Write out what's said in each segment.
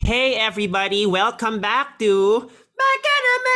Hey everybody, welcome back to Naman!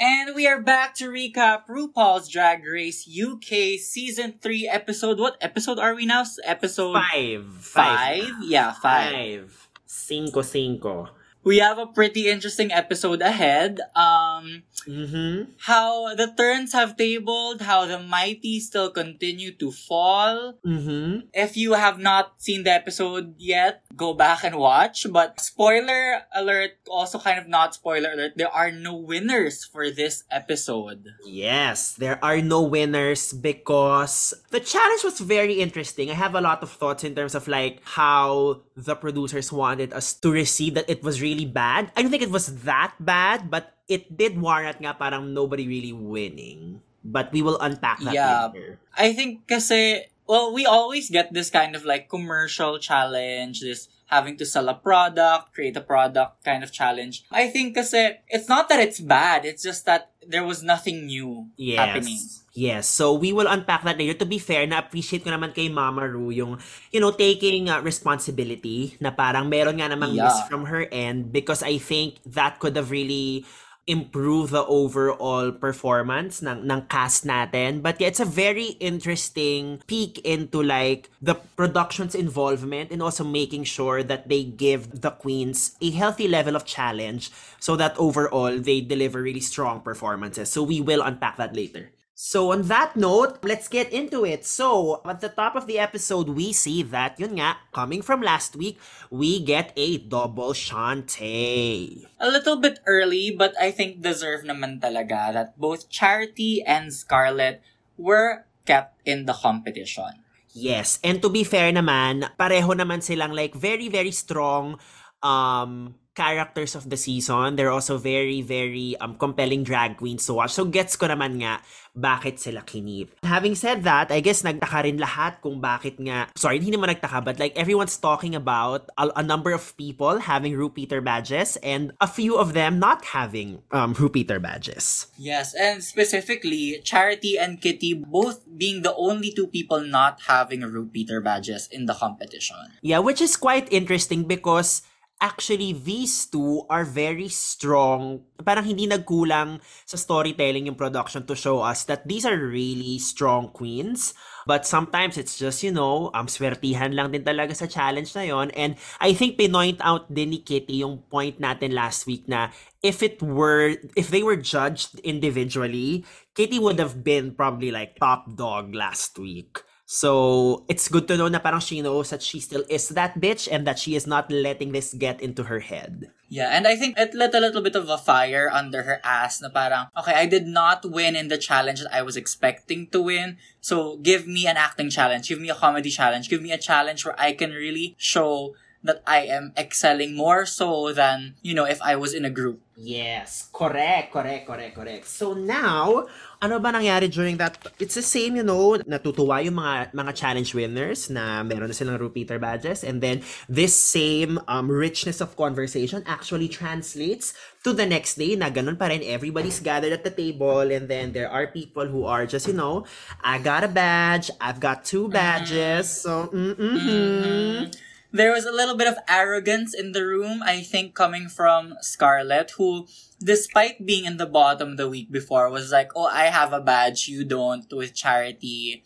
And we are back to recap RuPaul's Drag Race UK Season 3 episode. What episode are we now? Episode Five. five? Yeah, five. Five. Cinco, cinco. We have a pretty interesting episode ahead. Um, Mm-hmm. how the turns have tabled, how the mighty still continue to fall. Mm-hmm. If you have not seen the episode yet, go back and watch. But spoiler alert, also kind of not spoiler alert, there are no winners for this episode. Yes, there are no winners because the challenge was very interesting. I have a lot of thoughts in terms of like how the producers wanted us to receive that it was really bad. I don't think it was that bad, but it did warrant nga parang nobody really winning. But we will unpack that Yeah. later. I think kasi, well, we always get this kind of like commercial challenge, this having to sell a product, create a product kind of challenge. I think kasi, it's not that it's bad, it's just that there was nothing new Yes. happening. Yes. So we will unpack that later. To be fair, na-appreciate ko naman kay Mama Ru yung, you know, taking uh, responsibility na parang meron nga namang Yeah. miss from her end because I think that could have really improved the overall performance ng, ng cast natin. But yeah, it's a very interesting peek into like the production's involvement and also making sure that they give the queens a healthy level of challenge so that overall they deliver really strong performances. So we will unpack that later. So on that note, let's get into it. So at the top of the episode, we see that yun nga, coming from last week, we get a double Shantae. A little bit early, but I think deserve naman talaga that both Charity and Scarlett were kept in the competition. Yes, and to be fair naman, pareho naman silang like very very strong um characters of the season. They're also very very um compelling drag queens to watch. So gets ko naman nga bakit sila kinip. Having said that, I guess nagtaka rin lahat kung bakit nga sorry, hindi naman nagtaka but like everyone's talking about a, a number of people having Peter badges and a few of them not having um Peter badges. Yes, and specifically, Charity and Kitty both being the only two people not having Peter badges in the competition. Yeah, which is quite interesting because actually these two are very strong. Parang hindi nagkulang sa storytelling yung production to show us that these are really strong queens. But sometimes it's just, you know, um, swertihan lang din talaga sa challenge na yon. And I think pinoint out din ni Kitty yung point natin last week na if it were, if they were judged individually, Kitty would have been probably like top dog last week. So it's good to know na parang she knows that she still is that bitch and that she is not letting this get into her head. Yeah, and I think it lit a little bit of a fire under her ass na parang, okay, I did not win in the challenge that I was expecting to win. So give me an acting challenge, give me a comedy challenge, give me a challenge where I can really show that I am excelling more so than, you know, if I was in a group. Yes, correct, correct, correct, correct. So now, ano ba nangyari during that? It's the same, you know, natutuwa yung mga mga challenge winners na meron na silang RuPeter badges and then this same um, richness of conversation actually translates to the next day na ganun pa rin everybody's gathered at the table and then there are people who are just, you know, I got a badge, I've got two badges, so mm-hmm. There was a little bit of arrogance in the room, I think, coming from Scarlett, who, despite being in the bottom the week before, was like, oh, I have a badge, you don't, with charity.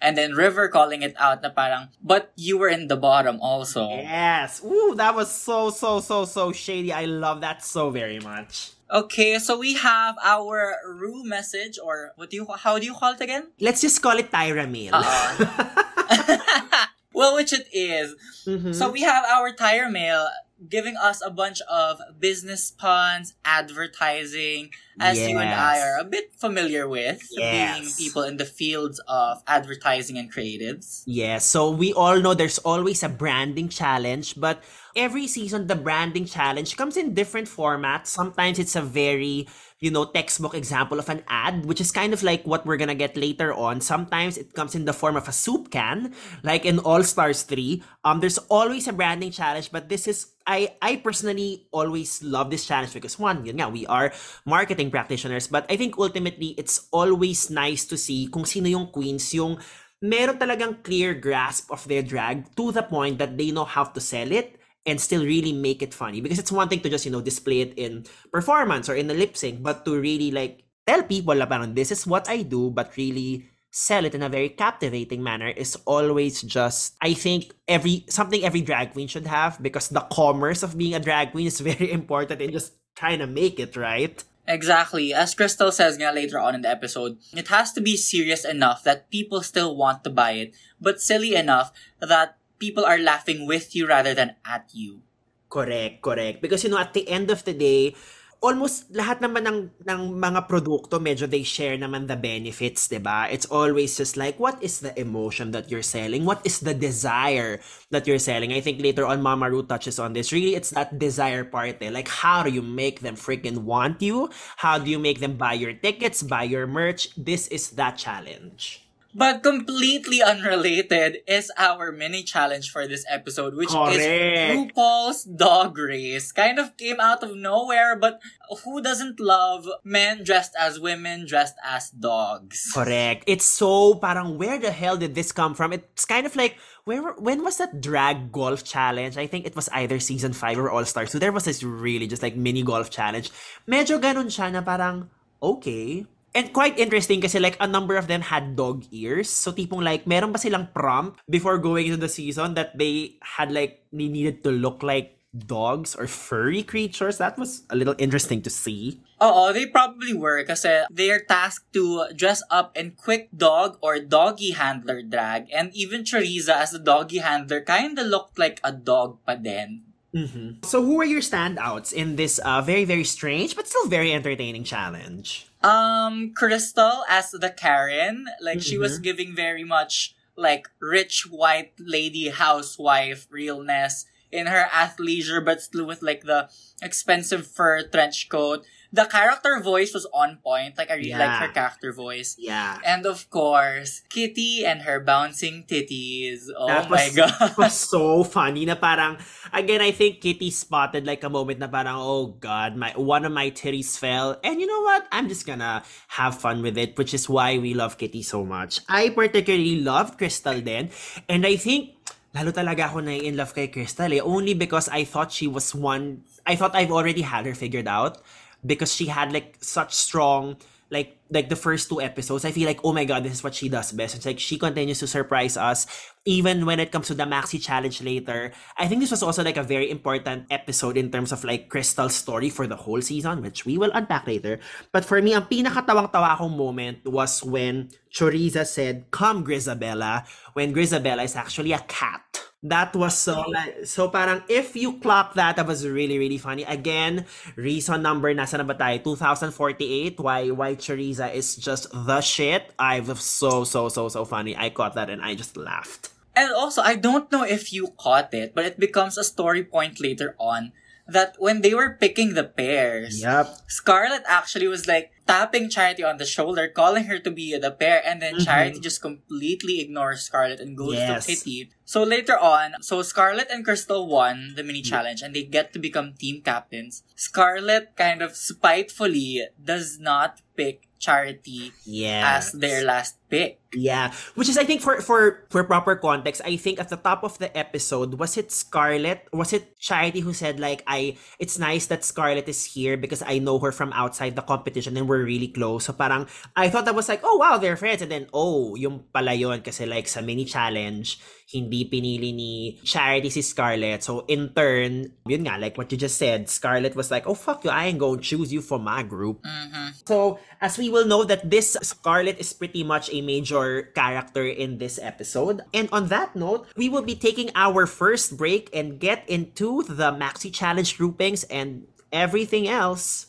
And then River calling it out na parang, but you were in the bottom also. Yes. Ooh, that was so, so, so, so shady. I love that so very much. Okay, so we have our Ru message, or what do you, how do you call it again? Let's just call it Tyra Mail. Well, which it is. Mhm. So we have our Tyra Mail giving us a bunch of business puns, advertising, as you and I are a bit familiar with, being people in the fields of advertising and creatives. Yeah, so we all know there's always a branding challenge, but every season the branding challenge comes in different formats. Sometimes it's a very you know, textbook example of an ad, which is kind of like what we're gonna get later on. Sometimes it comes in the form of a soup can, like in All Stars 3. Um, there's always a branding challenge, but this is I I personally always love this challenge because one, yun nga, we are marketing practitioners, but I think ultimately it's always nice to see kung sino yung queens, yung meron talagang clear grasp of their drag to the point that they know how to sell it and still really make it funny because it's one thing to just you know display it in performance or in the lip sync but to really like tell people parang this is what I do but really sell it in a very captivating manner is always just I think every something every drag queen should have because the commerce of being a drag queen is very important in just trying to make it right Exactly. As Krystal says nga later on in the episode, it has to be serious enough that people still want to buy it, but silly enough that people are laughing with you rather than at you. Correct, correct. Because you know, at the end of the day, almost lahat naman ng, ng mga produkto, medyo they share naman the benefits, di ba? It's always just like, what is the emotion that you're selling? What is the desire that you're selling? I think later on, Mama Ru touches on this. Really, it's that desire part eh. Like, how do you make them freaking want you? How do you make them buy your tickets, buy your merch? This is that challenge. But completely unrelated is our mini challenge for this episode, which Correct. is RuPaul's Dog Race. Kind of came out of nowhere, but who doesn't love men dressed as women, dressed as dogs? Correct. It's so parang where the hell did this come from? It's kind of like where when was that drag golf challenge? I think it was either season 5 or All Stars. So there was this really just like mini golf challenge. Medyo ganun siya na parang okay. And quite interesting kasi like a number of them had dog ears. So tipong like meron ba silang prompt before going into the season that they had like they needed to look like dogs or furry creatures. That was a little interesting to see. Oh, they probably were kasi they're tasked to dress up in quick dog or doggy handler drag. And even Choriza as the doggy handler kinda looked like a dog pa din. Mm-hmm. So who were your standouts in this uh, very very strange but still very entertaining challenge? Um, Krystal as the Karen, like she was giving very much like rich white lady housewife realness in her athleisure, but still with like the expensive fur trench coat. The character voice was on point. Like I really like her character voice. Yeah. And of course, Kitty and her bouncing titties. Oh That my was, god. was so funny na parang again I think Kitty spotted like a moment na parang oh god my one of my titties fell and you know what I'm just gonna have fun with it which is why we love Kitty so much. I particularly loved Krystal then and I think lalo talaga ako na in love kay Krystal eh only because I thought she was one I thought I've already had her figured out because she had like such strong like like the first two episodes i feel like oh my god this is what she does best. It's like she continues to surprise us even when it comes to the maxi challenge later. I think this was also like a very important episode in terms of like crystal's story for the whole season which we will unpack later. But for me ang pinakatawang-tawa akong moment was when choriza said come grisabella when grisabella is actually a cat that was so like so parang if you clock that that was really really funny. Again reason number nasa na ba tayo? 2048 why why Choriza is just the shit? I was so so so so funny. I caught that and I just laughed. And also, I don't know if you caught it, but it becomes a story point later on that when they were picking the pairs, yep Scarlett actually was like tapping Charity on the shoulder, calling her to be the pair, and then mm-hmm. Charity just completely ignores Scarlett and goes Yes. to Kitty. So later on, so Scarlett and Krystal won the mini challenge and they get to become team captains. Scarlett kind of spitefully does not pick Charity yeah as their last pick. Yeah, which is I think for for for proper context, I think at the top of the episode was it Scarlett? Was it Charity who said like I it's nice that Scarlett is here because I know her from outside the competition and we're really close. So parang I thought that was like, oh wow, they're friends and then oh, yung pala yun kasi like sa mini challenge, hindi pinili ni Charity si Scarlett. So in turn, yun nga like what you just said, Scarlett was like, "Oh fuck you, I ain't gonna choose you for my group." Mm-hmm. So, as we will know that this Scarlett is pretty much a major character in this episode. And on that note, we will be taking our first break and get into the Maxi Challenge groupings and everything else.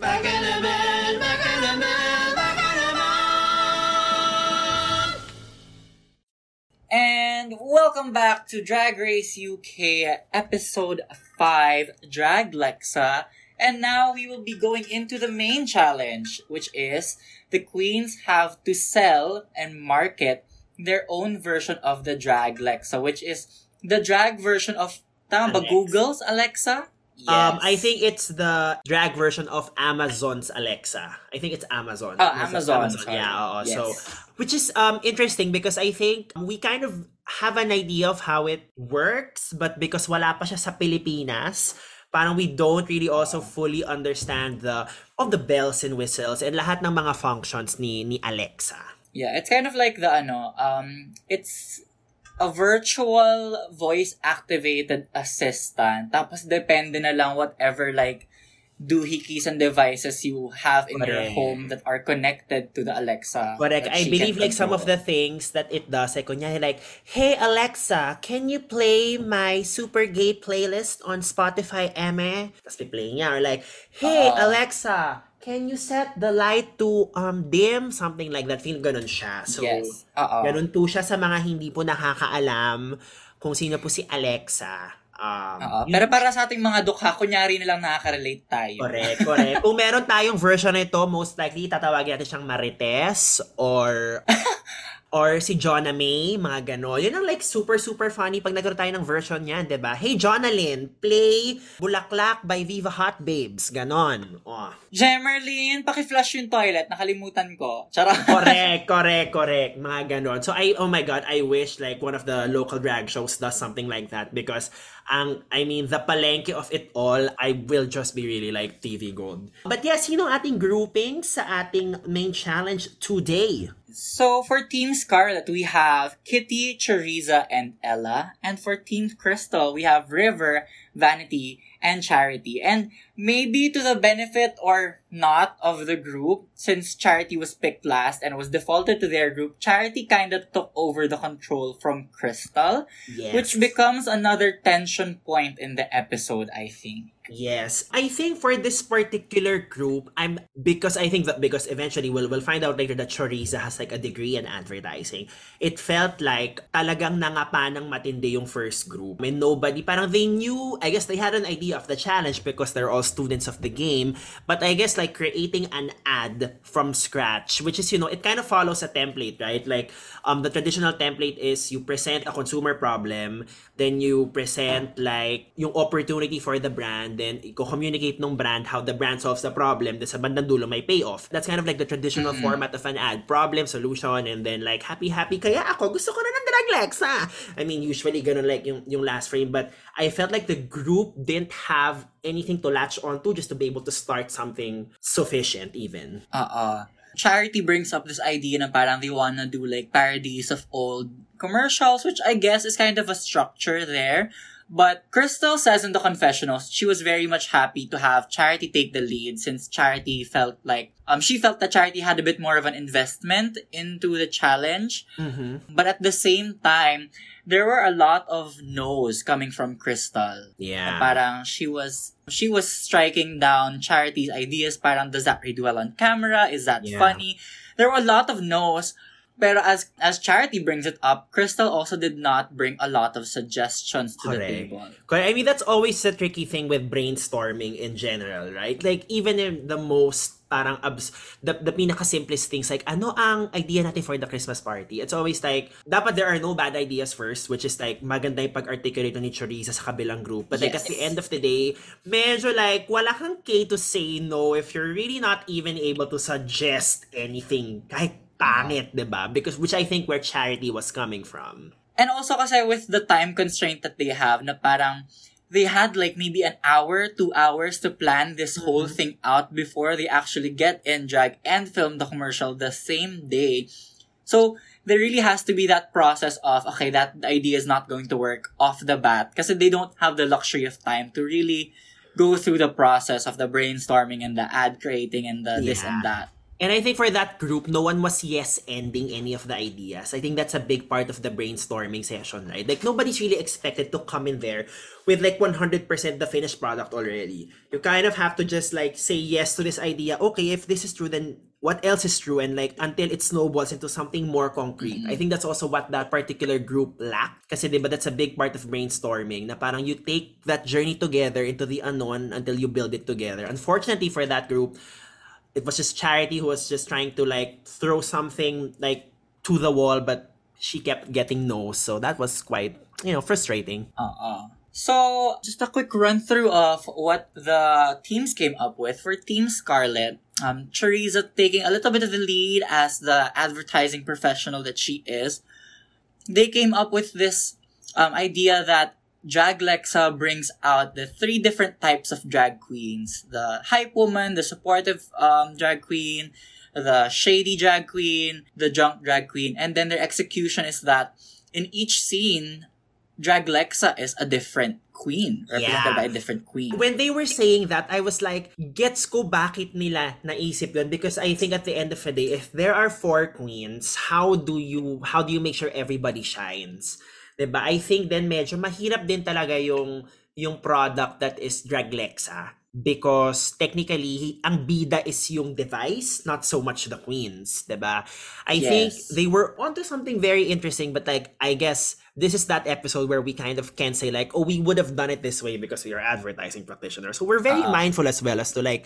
Back in a minute, back in a minute, back in a minute. And welcome back to Drag Race UK episode 5, Drag Lexa. And now we will be going into the main challenge, which is the queens have to sell and market their own version of the drag Lexa, which is the drag version of tama ba, Google's Alexa? Um, Yes. I think it's the drag version of Amazon's Alexa. I think it's Amazon. Oh, Amazon, sorry. Yeah, oo. Yes. so which is um interesting because I think we kind of have an idea of how it works, but because wala pa siya sa Pilipinas, parang we don't really also fully understand the of the bells and whistles and lahat ng mga functions ni ni Alexa. Yeah, it's kind of like the ano, um, it's a virtual voice activated assistant. Tapos depende na lang whatever like doohickeys and devices you have in your Correct. home that are connected to the Alexa. Correct. I believe like some of the things that it does, like kunyari like, Hey Alexa, can you play my Super Gay playlist on Spotify, eme? Tapos playing niya. Or like, Hey Oo. Alexa, can you set the light to um dim? Something like that. Feel ganun siya. So, yes. Oo. ganun po siya sa mga hindi po nakakaalam kung sino po si Alexa. Um, Oo. yun Pero para sa ating mga dukha, kunyari na lang nakaka-relate tayo. Correct, correct. Kung meron tayong version nito, most likely tatawagin natin siyang Marites or or si Jonna May, mga gano'n. Yun ang like super, super funny pag nagkaroon tayo ng version niyan, 'di ba? Hey, Jonalyn, play Bulaklak by Viva Hot Babes. Ganon. Oh. Jemerlin, paki-flush yung toilet. Nakalimutan ko. Charot. Correct, correct, correct. Mga ganon. So I, oh my God, I wish like one of the local drag shows does something like that because ang, I mean, the palenque of it all, I will just be really like TV gold. But yes, sino ating grouping sa ating main challenge today? So for Team Scarlett, we have Kitty, Choriza, and Ella. And for Team Krystal, we have River, Vanity, and Charity. And maybe to the benefit or not of the group, since Charity was picked last and was defaulted to their group, Charity kind of took over the control from Krystal, Yes. which becomes another tension point in the episode, I think. Yes. I think for this particular group, I'm because I think that because eventually we'll we'll find out later that Choriza has like a degree in advertising. It felt like talagang nangapa ng matindi yung first group. I mean, nobody, parang they knew, I guess they had an idea of the challenge because they're all students of the game. But I guess like creating an ad from scratch, which is, you know, it kind of follows a template, right? Like, um, the traditional template is you present a consumer problem, then you present like yung opportunity for the brand, then i-communicate ng brand how the brand solves the problem, then sa bandang dulo may payoff. That's kind of like the traditional format of an ad. Problem, solution, and then like happy, happy. Kaya ako, gusto ko na ng drag Lexa. I mean, usually ganun like yung, yung last frame, but I felt like the group didn't have anything to latch onto just to be able to start something sufficient even. Uh-uh. Charity brings up this idea na parang they wanna do like parodies of old commercials, which I guess is kind of a structure there. But Krystal says in the confessionals she was very much happy to have Charity take the lead since Charity felt like um she felt that Charity had a bit more of an investment into the challenge. Mm-hmm. But at the same time, there were a lot of no's coming from Krystal. Yeah. Parang she was she was striking down Charity's ideas. Parang does that read well on camera? Is that Yeah. funny? There were a lot of no's. Pero as as Charity brings it up, Krystal also did not bring a lot of suggestions to the table. Correct. I mean, that's always the tricky thing with brainstorming in general, right? Like, even in the most parang abs the, the pinaka-simplest things like ano ang idea natin for the Christmas party it's always like dapat there are no bad ideas first which is like maganda yung pag-articulate ni Choriza sa kabilang group but like at the end of the day medyo like wala kang K to say no if you're really not even able to suggest anything kahit pangit, 'di ba? Because which I think where charity was coming from. And also kasi with the time constraint that they have na parang they had like maybe an hour, two hours to plan this mm-hmm. whole thing out before they actually get in drag and film the commercial the same day. So there really has to be that process of okay, that idea is not going to work off the bat because they don't have the luxury of time to really go through the process of the brainstorming and the ad creating and the this and that. And I think for that group, no one was yes ending any of the ideas. I think that's a big part of the brainstorming session, right? Like nobody's really expected to come in there with like 100% the finished product already. You kind of have to just like say yes to this idea. Okay, if this is true, then what else is true and like until it snowballs into something more concrete. Mm-hmm. I think that's also what that particular group lacked. Kasi diba that's a big part of brainstorming na parang you take that journey together into the unknown until you build it together. Unfortunately for that group, it was just Charity who was just trying to like throw something like to the wall but she kept getting no. So that was quite, you know, frustrating. Uh-uh. So, just a quick run through of what the teams came up with. For Team Scarlett, um, Choriza taking a little bit of the lead as the advertising professional that she is. They came up with this um, idea that Drag Lexa brings out the three different types of drag queens. The hype woman, the supportive um, drag queen, the shady drag queen, the drunk drag queen. And then their execution is that in each scene, Drag Lexa is a different queen, represented Yeah. by a different queen. When they were saying that, I was like, gets ko bakit nila naisip yun? Because I think at the end of the day, if there are four queens, how do you, how do you make sure everybody shines? 'Di ba? I think then medyo mahirap din talaga yung, yung product that is Draglexa. Because technically, ang bida is yung device, not so much the queens, 'di ba? I think they were onto something very interesting, but like, I guess this is that episode where we kind of can say like, oh, we would have done it this way because we are advertising practitioners. So we're very Ah. mindful as well as to like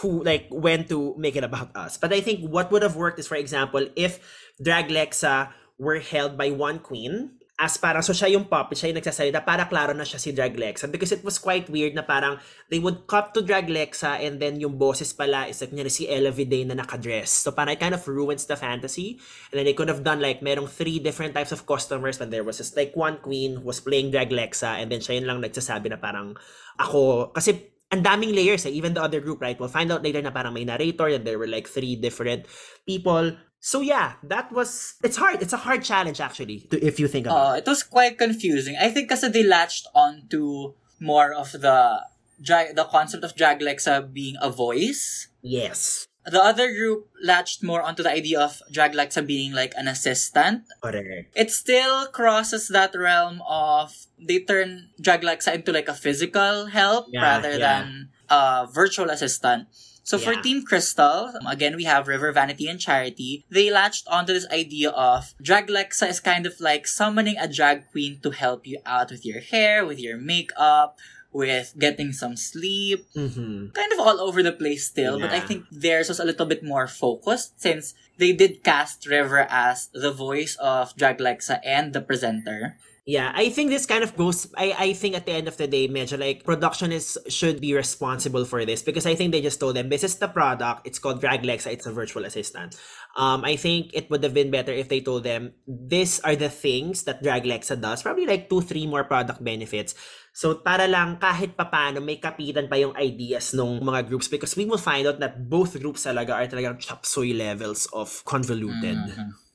who like when to make it about us. But I think what would have worked is, for example, if Drag Lexa were held by one queen, as parang, so siya yung puppet, siya yung nagsasalita, para klaro na siya si Drag Lexa. Because it was quite weird na parang, they would cut to Drag Lexa and then yung boses pala is like, si Ella Viday na nakadress. So parang it kind of ruins the fantasy. And then they could have done like, merong three different types of customers but there was just like one queen was playing Drag Lexa and then siya yun lang nagsasabi na parang, ako, kasi ang daming layers eh. Even the other group, right? We'll find out later na parang may narrator and there were like three different people. So yeah, that was, it's hard. It's a hard challenge actually, to, if you think about Uh, it was quite confusing. I think kasi they latched on to more of the drag, the concept of Drag Lexa being a voice. Yes. The other group latched more onto the idea of Drag Lexa being like an assistant. Correct. It still crosses that realm of they turn Drag Lexa into like a physical help Yeah, rather yeah. than a virtual assistant. So for Team Krystal, again we have River Vanity and Charity. They latched onto this idea of Drag Lexa is kind of like summoning a drag queen to help you out with your hair, with your makeup, with getting some sleep, Mm-hmm. kind of all over the place still, but I think theirs was a little bit more focused since they did cast River as the voice of Drag Lexa and the presenter. Yeah, I think this kind of goes. I I think at the end of the day, medyo like production is should be responsible for this because I think they just told them this is the product. It's called Drag Lexa. It's a virtual assistant. Um, I think it would have been better if they told them these are the things that Drag Lexa does. Probably like two, three more product benefits. So para lang kahit papano may kapitan pa yung ideas ng mga groups because we will find out that both groups talaga are talagang chop suey levels of convoluted.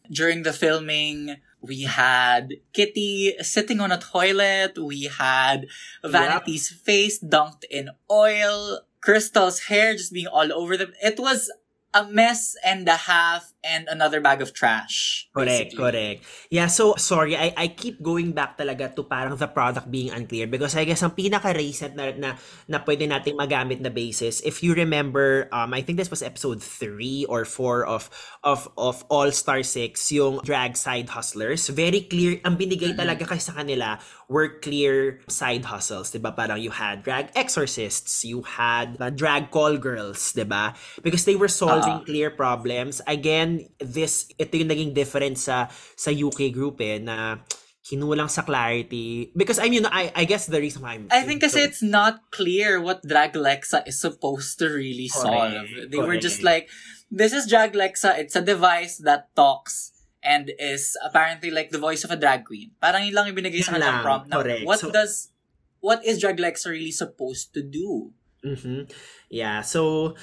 During the filming, we had Kitty sitting on a toilet. We had Vanity's face dunked in oil. Krystal's hair just being all over them. It was a mess and a half and another bag of trash. Correct, basically. correct. Yeah, so sorry, I I keep going back talaga to parang the product being unclear because I guess ang pinaka-recent na, na, na pwede nating magamit na basis, if you remember, um, I think this was episode 3 or 4 of of of All Star 6, yung drag side hustlers. Very clear, ang binigay talaga kasi sa kanila were clear side hustles, 'di ba? Parang you had drag exorcists, you had uh, drag call girls, 'di ba? Because they were solving clear problems. Again, this ito yung naging difference sa sa UK group eh na kinulang sa clarity because I mean I I guess the reason why I'm I think kasi so- it's not clear what Drag Lexa is supposed to really solve. Correct, They were just correct. like, this is Drag Lexa, it's a device that talks and is apparently like the voice of a drag queen. Parang yun lang yung binigay sa lang, prompt na correct. what So- does, what is Drag Lexa really supposed to do? Mhm. Yeah, so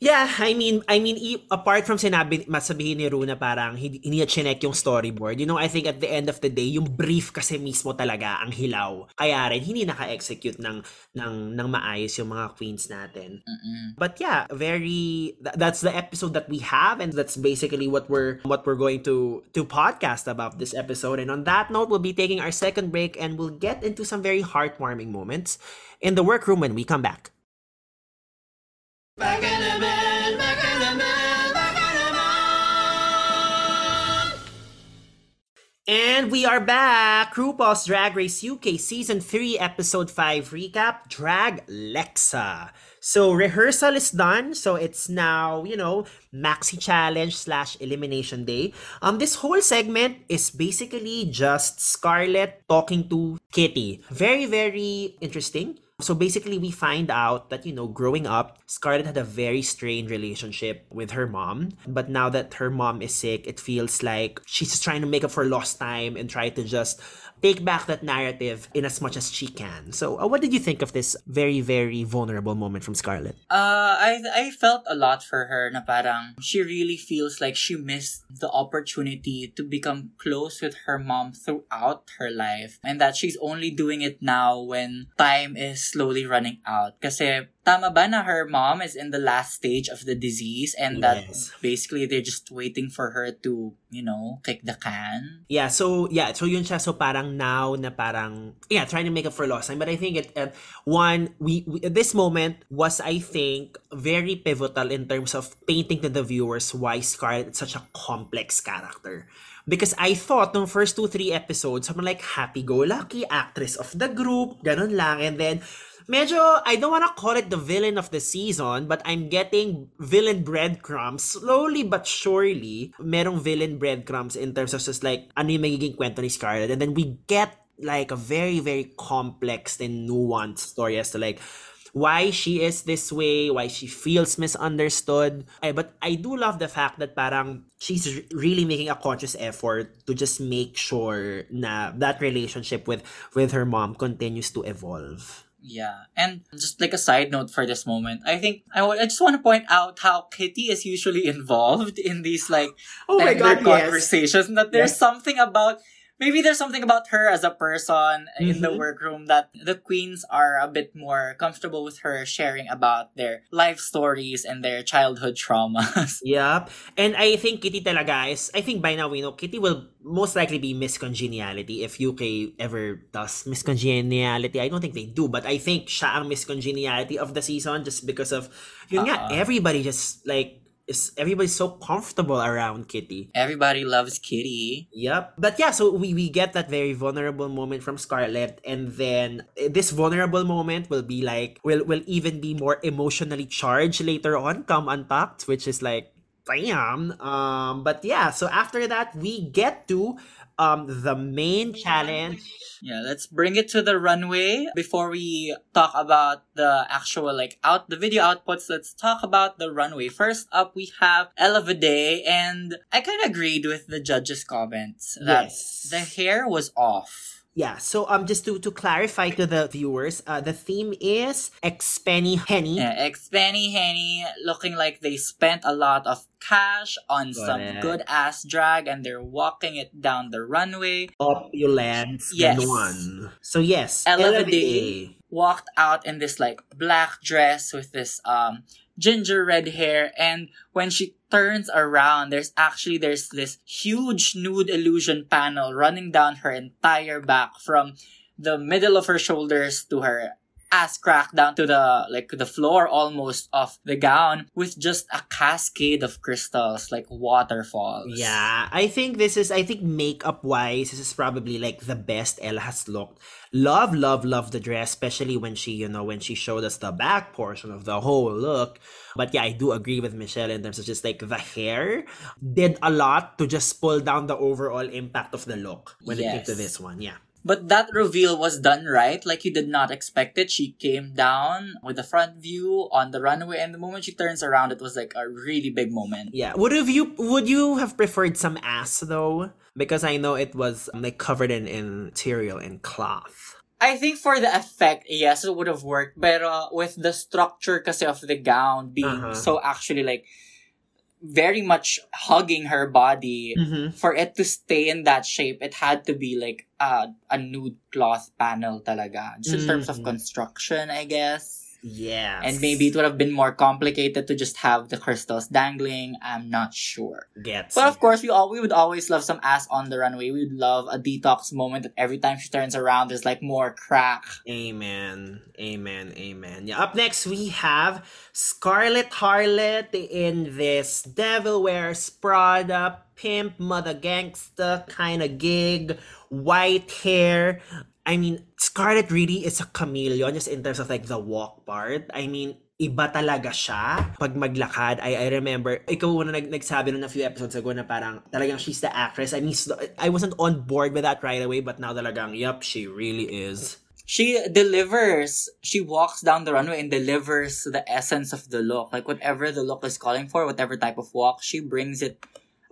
yeah, I mean, I mean, i- apart from sinabi, masabihin ni Runa parang hindi, hindi niya chinek yung storyboard, you know, I think at the end of the day, yung brief kasi mismo talaga ang hilaw. Kaya rin, hindi naka-execute ng, ng, ng maayos yung mga queens natin. Mm-mm. But yeah, very th- that's the episode that we have and that's basically what we're what we're going to to podcast about this episode. And on that note, we'll be taking our second break and we'll get into some very heartwarming moments in the workroom when we come back. Back And we are back! RuPaul's Drag Race UK Season 3, Episode 5 recap Drag Lexa. So, rehearsal is done. So, it's now, you know, Maxi Challenge slash Elimination Day. Um, This whole segment is basically just Scarlett talking to Kitty. Very, very interesting. So basically, we find out that, you know, growing up, Scarlett had a very strained relationship with her mom. But now that her mom is sick, it feels like she's just trying to make up for lost time and try to just take back that narrative in as much as she can. So, uh, what did you think of this very, very vulnerable moment from Scarlett? Uh, I I felt a lot for her na parang she really feels like she missed the opportunity to become close with her mom throughout her life and that she's only doing it now when time is slowly running out. Kasi tama ba na her mom is in the last stage of the disease and that Yes. basically they're just waiting for her to, you know, kick the can? Yeah, so yeah, so yun siya so parang now na parang yeah, trying to make up for lost time. But I think it uh, one we, we this moment was I think very pivotal in terms of painting to the viewers why Scarlett is such a complex character. Because I thought nung first two, three episodes, I'm like happy-go-lucky, actress of the group, ganun lang. And then, medyo, I don't wanna call it the villain of the season, but I'm getting villain breadcrumbs. Slowly but surely, merong villain breadcrumbs in terms of just like, ano yung magiging kwento ni Scarlett. And then we get like a very, very complex and nuanced story as to like, why she is this way, why she feels misunderstood. Ay, but I do love the fact that parang she's really making a conscious effort to just make sure na that relationship with with her mom continues to evolve. Yeah. And just like a side note for this moment, I think I I just want to point out how Kitty is usually involved in these like Oh my God, yes. conversations. That there's Yes. something about maybe there's something about her as a person in the Mhm. workroom that the queens are a bit more comfortable with her sharing about their life stories and their childhood traumas. Yep. And I think Kitty talaga is, I think by now we know Kitty will most likely be Miss Congeniality if UK ever does Miss Congeniality. I don't think they do, but I think siya ang Miss Congeniality of the season just because of, yun nga, Uh-uh. everybody just like, is everybody's so comfortable around Kitty. Everybody loves Kitty. Yep. But yeah, so we, we get that very vulnerable moment from Scarlett, and then eh, this vulnerable moment will be like will will even be more emotionally charged later on, come untucked, which is like damn. Um, but yeah, so after that we get to um the main challenge. Yeah, let's bring it to the runway. Before we talk about the actual like out the video outputs, let's talk about the runway. First up, we have Ella Day, and I kind of agreed with the judges' comments that Yes. the hair was off. Yeah, so um just to to clarify to the viewers, uh the theme is Expenny Henny. Yeah, ex Benny Henny looking like they spent a lot of cash on some Correct. good ass drag, and they're walking it down the runway. Opulence, Yes. ganon. So yes, Ella Ella Day. Day. walked out in this like black dress with this um ginger red hair and when she turns around there's actually there's this huge nude illusion panel running down her entire back from the middle of her shoulders to her ass crack down to the like the floor almost of the gown with just a cascade of crystals like waterfalls Yeah, I think this is, I think makeup wise, this is probably like the best Ella has looked. Love, love, love the dress, especially when she, you know, when she showed us the back portion of the whole look. But yeah, I do agree with Michelle in terms of just like the hair did a lot to just pull down the overall impact of the look when it came to this one. Yeah. But that reveal was done right, like you did not expect it. She came down with the front view on the runway, and the moment she turns around, it was like a really big moment. Yeah. Would have you would you have preferred some ass though? Because I know it was like covered in, in material and cloth. I think for the effect, yes, it would have worked. But uh, with the structure kasi of the gown being Uh-huh. so actually like very much hugging her body, Mm-hmm. for it to stay in that shape, it had to be like a, a nude cloth panel talaga. Just in terms of Mhm. construction, I guess. Yes. And maybe it would have been more complicated to just have the crystals dangling. I'm not sure. gets. But of course, we all we would always love some ass on the runway. We would love a Detox moment that every time she turns around, there's like more crack. Amen. Amen. Amen. Yeah. Up next, we have Scarlett Harlett in this Devil Wears Prada pimp mother gangsta kind of gig, white hair. I mean, Scarlet really is a chameleon just in terms of like the walk part. I mean, iba talaga siya pag maglakad. I, I remember, ikaw na nag, nagsabi nun a few episodes ago na parang talagang she's the actress. I mean, I wasn't on board with that right away, but now talagang, yup, she really is. She delivers. She walks down the runway and delivers the essence of the look. Like whatever the look is calling for, whatever type of walk, she brings it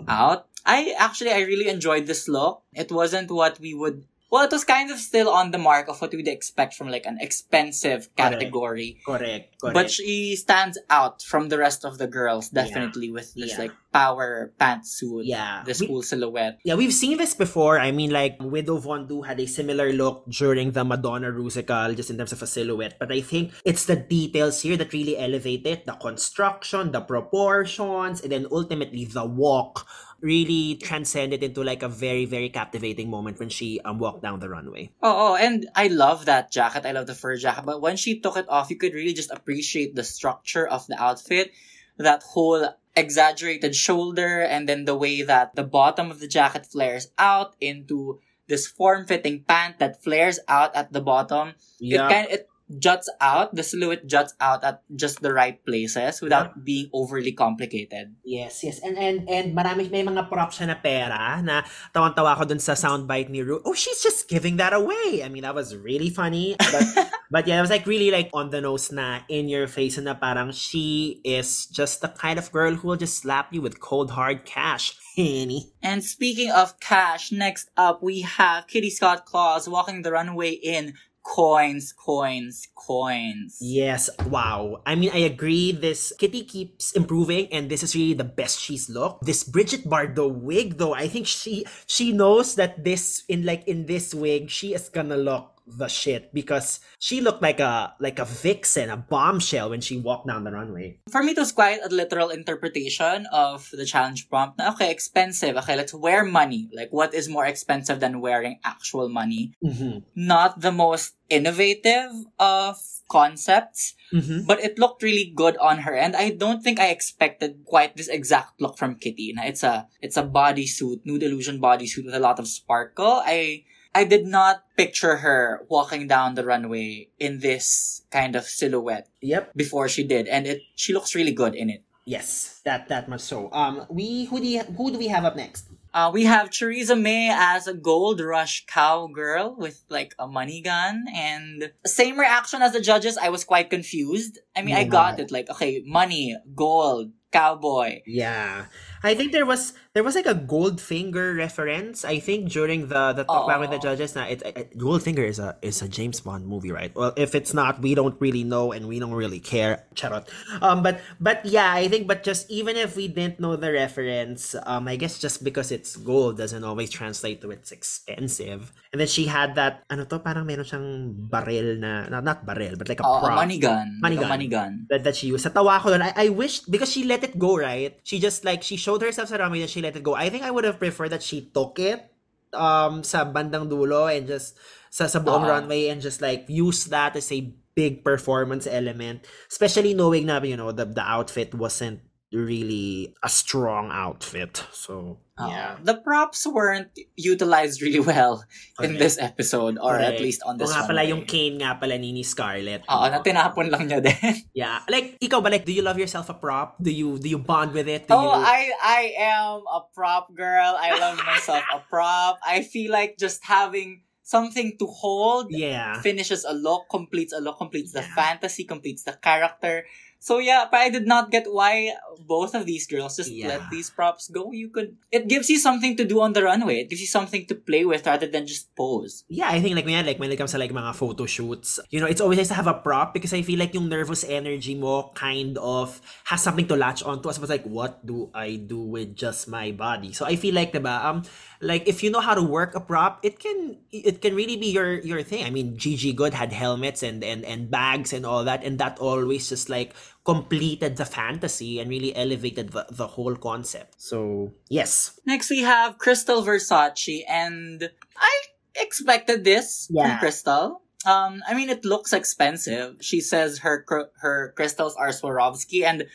out. I actually I really enjoyed this look. It wasn't what we would well, it was kind of still on the mark of what we'd expect from like an expensive category. Correct. Correct. But she stands out from the rest of the girls, definitely with this Yeah. like power pantsuit. Yeah. This We- cool silhouette. Yeah, we've seen this before. I mean, like, Widow Von'Du had a similar look during the Madonna Rusical, just in terms of a silhouette. But I think it's the details here that really elevate it. The construction, the proportions, and then ultimately the walk really transcended into like a very, very captivating moment when she um, walked down the runway. Oh, oh, and I love that jacket. I love the fur jacket. But when she took it off, you could really just appreciate the structure of the outfit. That whole exaggerated shoulder, and then the way that the bottom of the jacket flares out into this form-fitting pant that flares out at the bottom. It kind it juts out. The silhouette juts out at just the right places without being overly complicated. Yes, yes. And and and marami may mga props siya na pera na tawan-tawa ko dun sa soundbite ni Ru. Oh, she's just giving that away. I mean, that was really funny. But but yeah, it was like really like on the nose na in your face na parang she is just the kind of girl who will just slap you with cold hard cash. And speaking of cash, next up we have Kitty Scott Claus walking the runway in coins, coins, coins. Yes, wow. I mean, I agree. This Kitty keeps improving, and this is really the best she's looked. This Brigitte Bardot wig, though, I think she she knows that this in like in this wig, she is gonna look the shit because she looked like a like a vixen, a bombshell when she walked down the runway. For me, it was quite a literal interpretation of the challenge prompt. Na, okay, expensive. Okay, let's wear money. Like, what is more expensive than wearing actual money? Mm-hmm. Not the most innovative of concepts, Mm-hmm. but it looked really good on her. And I don't think I expected quite this exact look from Kitty. Na it's a it's a bodysuit, nude illusion bodysuit with a lot of sparkle. I I did not picture her walking down the runway in this kind of silhouette Yep. before she did, and it she looks really good in it. Yes, that that much so. Um, we who do you, who do we have up next? Uh, we have Choriza May as a gold rush cowgirl with like a money gun and same reaction as the judges. I was quite confused. I mean, I got it. Like, okay, money, gold, cowboy. Yeah. I think there was there was like a Goldfinger reference. I think during the the talk back with the Oh. judges. Now, it, it, Goldfinger is a is a James Bond movie, right? Well, if it's not, we don't really know and we don't really care. Charot. Um, but but yeah, I think but just even if we didn't know the reference, um, I guess just because it's gold doesn't always translate to it's expensive. And then she had that ano to parang meron siyang barrel na not, not barrel but like a Oh, a prop money gun. Money gun. money gun. that, that she used. Sa tawa ko I, I wish, because she let it go, right? She just like, she showed herself sa runway and she let it go. I think I would have preferred that she took it um sa bandang dulo and just sa, sa buong Oo. runway and just like use that as a big performance element. Especially knowing na, you know, the, the outfit wasn't really a strong outfit. So, Yeah. Um, the props weren't utilized really well in this episode, or at least on this O nga pala runway. yung cane nga pala ni, ni Scarlett. Oo, na tinapon lang niya din. Yeah. Like, ikaw ba, like, do you love yourself a prop? Do you, do you bond with it? Do Oh, you... I I am a prop girl. I love myself a prop. I feel like just having something to hold Yeah. finishes a look, completes a look, completes the fantasy, completes the character. So yeah, but I did not get why both of these girls just Yeah. let these props go. You could it gives you something to do on the runway. It gives you something to play with rather than just pose. Yeah, I think like when, like when it comes to like mga photo shoots, you know, it's always nice to have a prop because I feel like yung nervous energy mo kind of has something to latch onto as opposed like what do I do with just my body? So I feel like diba, um like if you know how to work a prop, it can it can really be your your thing. I mean, Gigi Goode had helmets and and and bags and all that and that always just like completed the fantasy and really elevated the, the whole concept. So, yes. Next we have Krystal Versace and I expected this Yeah. from Krystal. Um, I mean, it looks expensive. She says her her crystals are Swarovski, and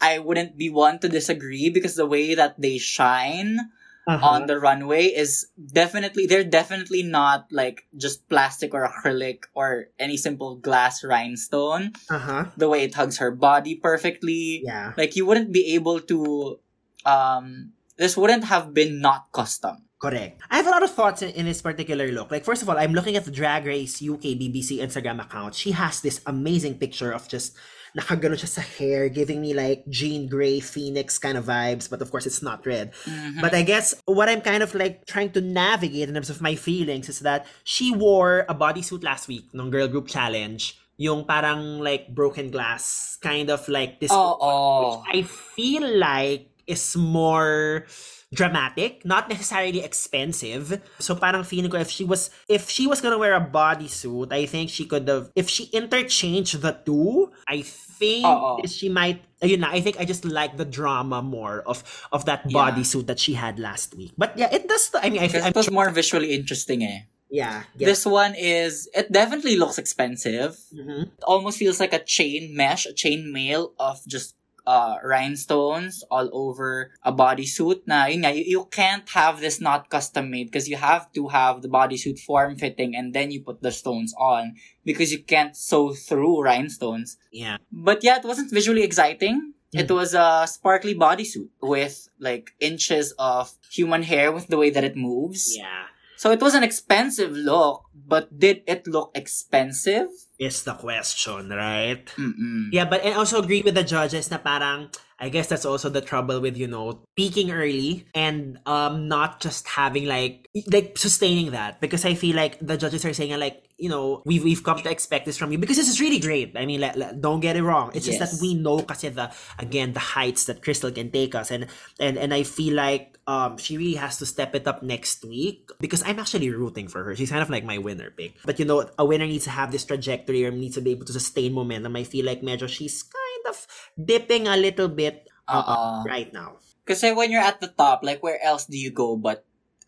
I wouldn't be one to disagree because the way that they shine Uh-huh. on the runway is definitely they're definitely not like just plastic or acrylic or any simple glass rhinestone. Uh-huh. The way it hugs her body perfectly, Yeah. like you wouldn't be able to um this wouldn't have been not custom Correct. I have a lot of thoughts in, in this particular look. Like, first of all, I'm looking at the Drag Race UK BBC Instagram account. She has this amazing picture of just nakagano siya sa hair, giving me like Jean Grey Phoenix kind of vibes. But of course, it's not red. But I guess what I'm kind of like trying to navigate in terms of my feelings is that she wore a bodysuit last week nung Girl Group Challenge. Yung parang like broken glass, kind of like this. oh oh I feel like is more dramatic, not necessarily expensive. So parang feeling ko if she was if she was gonna wear a bodysuit, I think she could have if she interchanged the two, I think Oo. she might you know, I think I just like the drama more of of that Yeah. bodysuit that she had last week. But yeah, it does I mean I I'm it was more visually interesting eh. yeah, yeah. This one is it definitely looks expensive. Mhm. It almost feels like a chain mesh, a chain mail of just uh rhinestones all over a bodysuit. Na yun nga, you, you can't have this not custom made because you have to have the bodysuit form fitting and then you put the stones on because you can't sew through rhinestones. Yeah. But yeah, it wasn't visually exciting. It was a sparkly bodysuit with like inches of human hair with the way that it moves. Yeah. So it was an expensive look, but did it look expensive? Is the question, right? Mm-mm. Yeah, but I also agree with the judges na parang I guess that's also the trouble with you know peaking early and um not just having like like sustaining that because I feel like the judges are saying like you know we've we've come to expect this from you because this is really great. I mean, like, like, don't get it wrong. It's just that we know kasi the again the heights that Krystal can take us and and and I feel like um she really has to step it up next week because I'm actually rooting for her. She's kind of like my winner pick. But you know, a winner needs to have this trajectory or needs to be able to sustain momentum. I feel like medyo she's kind of dipping a little bit uh, Uh-uh. right now. Because when you're at the top, like where else do you go but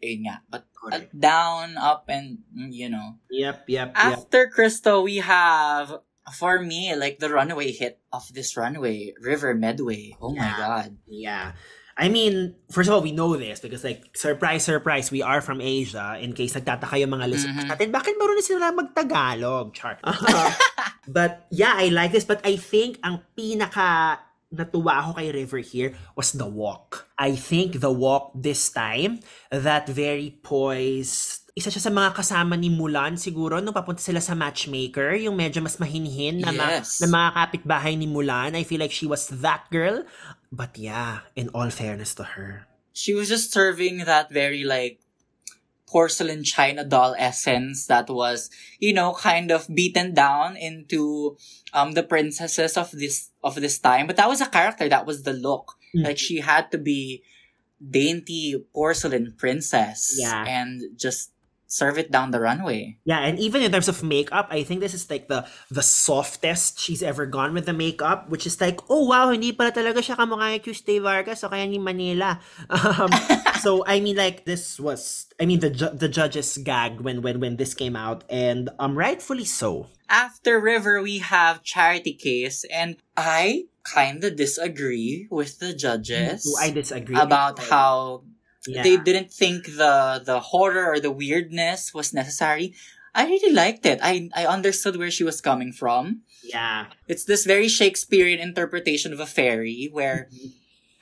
ayun nga, but down, up, and mm, you know. Yep, yep, yep. After Krystal, we have for me like the runway hit of this runway, River Medway. Oh my god. Yeah. I mean, first of all, we know this because like, surprise, surprise, we are from Asia. In case nagtataka yung mga listeners Mhm. natin, bakit marunong sila mag-Tagalog? Char. but yeah, I like this. But I think ang pinaka natuwa ako kay River here was the walk. I think the walk this time, that very poised, isa siya sa mga kasama ni Mulan siguro nung papunta sila sa matchmaker, yung medyo mas mahinhin na, ma- Yes. na mga kapitbahay ni Mulan. I feel like she was that girl. But yeah, in all fairness to her. She was just serving that very like porcelain china doll essence that was, you know, kind of beaten down into um the princesses of this of this time. But that was a character, that was the look. Mm. Like she had to be dainty porcelain princess Yeah. and just serve it down the runway. Yeah, and even in terms of makeup, I think this is like the the softest she's ever gone with the makeup, which is like, oh wow, hindi pala talaga siya kamukha kay Tuesday Vargas o kaya ni Manila. Um, so I mean, like this was, I mean, the the judges gagged when when when this came out, and um, rightfully so. After River, we have Charity Case, and I kind of disagree with the judges I disagree about how Yeah. they didn't think the the horror or the weirdness was necessary. I really liked it. I I understood where she was coming from. yeah. It's this very Shakespearean interpretation of a fairy where.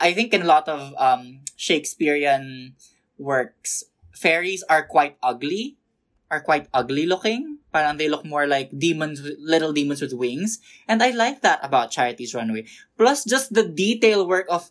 I think in a lot of um Shakespearean works, fairies are quite ugly, are quite ugly looking. Parang they look more like demons, little demons with wings. And I like that about Charity's runway. Plus, just the detail work of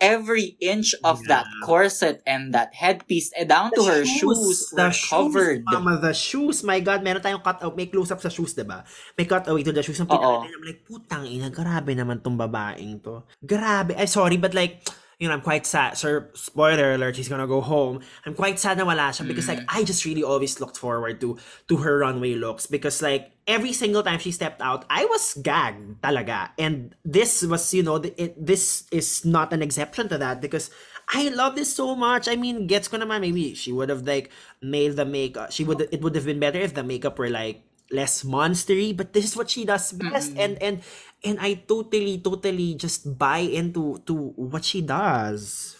every inch of that Yeah. corset and that headpiece, eh, down to her shoes, the were covered. Shoes, mama, the shoes. My God, meron tayong cut out. May close-up sa shoes, diba? May cut away to the shoes. Ang Oo. pinakita, I'm like, putang ina, grabe naman tong babaeng to. Grabe. I'm sorry, but like, you know, I'm quite sad. Sir, spoiler alert, she's gonna go home. I'm quite sad na wala siya because like, mm. I just really always looked forward to to her runway looks because like, every single time she stepped out, I was gagged talaga. And this was, you know, the- it, this is not an exception to that because I love this so much. I mean, gets ko naman, maybe she would have like made the makeup. Uh, she would, it would have been better if the makeup were like less monstery, but this is what she does best. And, and, and I totally, totally just buy into to what she does.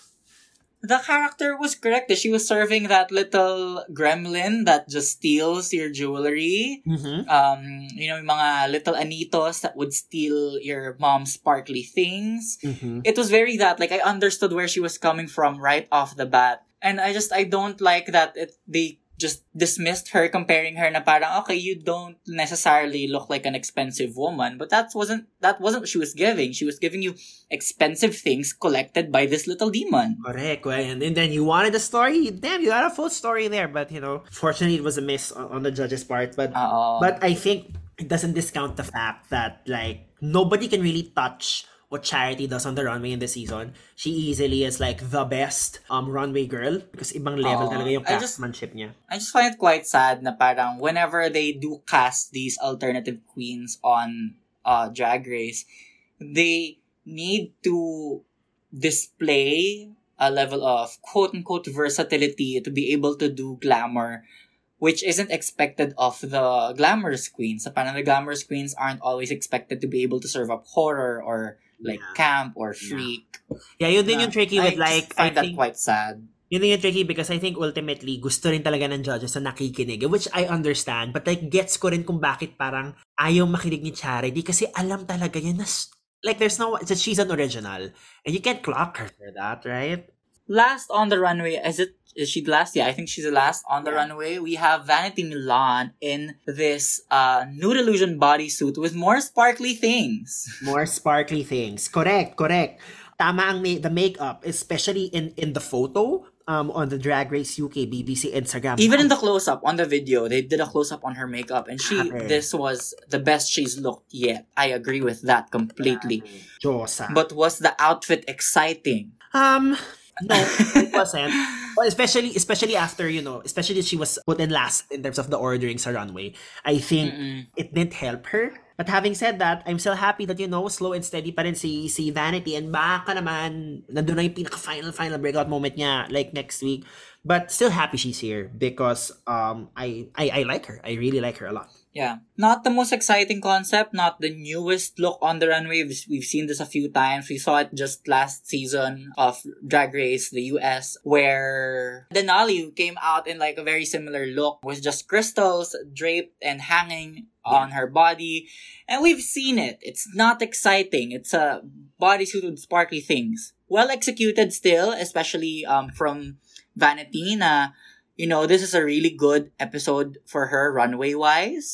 The character was correct. She was serving that little gremlin that just steals your jewelry. Mm-hmm. Um, you know, mga little anitos that would steal your mom's sparkly things. Mm-hmm. It was very that. Like, I understood where she was coming from right off the bat. And I just, I don't like that it, they just dismissed her, comparing her na parang, okay, you don't necessarily look like an expensive woman. But that wasn't, that wasn't what she was giving. She was giving you expensive things collected by this little demon. Correct. And, and then you wanted a story. Damn, you got a full story there. But, you know, fortunately, it was a miss on, on the judge's part. But Oo. But I think it doesn't discount the fact that like nobody can really touch what Charity does on the runway in this season. She easily is like the best um runway girl because ibang level Oo. talaga yung I just- craftsmanship niya. I just find it quite sad na parang whenever they do cast these alternative queens on uh, Drag Race, they need to display a level of quote-unquote versatility to be able to do glamour which isn't expected of the glamorous queens. So parang the glamorous queens aren't always expected to be able to serve up horror or like Yeah. camp or freak. Yeah, yun din yung tricky I with just like find I that think quite sad. yun din yung tricky because I think ultimately gusto rin talaga ng judges na nakikinig which I understand but like gets ko rin kung bakit parang ayaw makinig ni Charity kasi alam talaga yan na like there's no that she's an original and you can't clock her for that, right? Last on the runway is it is she the last yeah i think she's the last on the Yeah. runway we have vanity milan in this uh nude illusion bodysuit with more sparkly things More sparkly things. Correct, correct. Tama ang ma- the makeup, especially in in the photo um on the Drag Race UK BBC Instagram. even in the close-up on the video they did a close-up on her makeup and she Grabe. this was the best she's looked yet i agree with that completely but was the outfit exciting um no, it wasn't. Well, especially especially after, you know, especially she was put in last in terms of the ordering sa runway. I think Mm-mm. it didn't help her. But having said that, I'm still happy that, you know, slow and steady pa rin si, si Vanity. And baka naman, nandun na yung pinaka-final, final breakout moment niya, like next week. But still happy she's here because um I, I, I like her. I really like her a lot. Yeah. Not the most exciting concept, not the newest look on the runway. We've, we've seen this a few times. We saw it just last season of Drag Race, the US, where Denali came out in like a very similar look with just crystals draped and hanging on her body. And we've seen it. It's not exciting. It's a bodysuit with sparkly things. Well executed still, especially um, from Vanity na you know, this is a really good episode for her runway wise.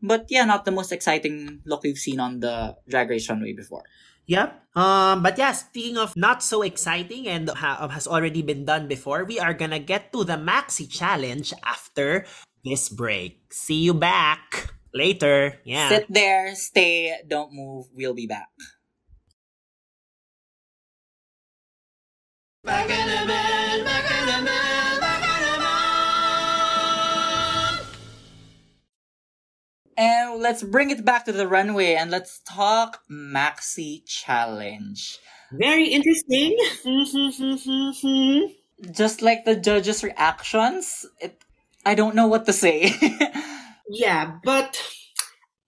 But yeah, not the most exciting look we've seen on the Drag Race runway before. Yep. Um, but yeah, speaking of not so exciting and ha- has already been done before, we are gonna get to the Maxi Challenge after this break. See you back later. Yeah. Sit there, stay, don't move. We'll be back. Back in a man, back in a man, back And let's bring it back to the runway and let's talk Maxi Challenge. Very interesting. Just like the judges' reactions, it, I don't know what to say. yeah, but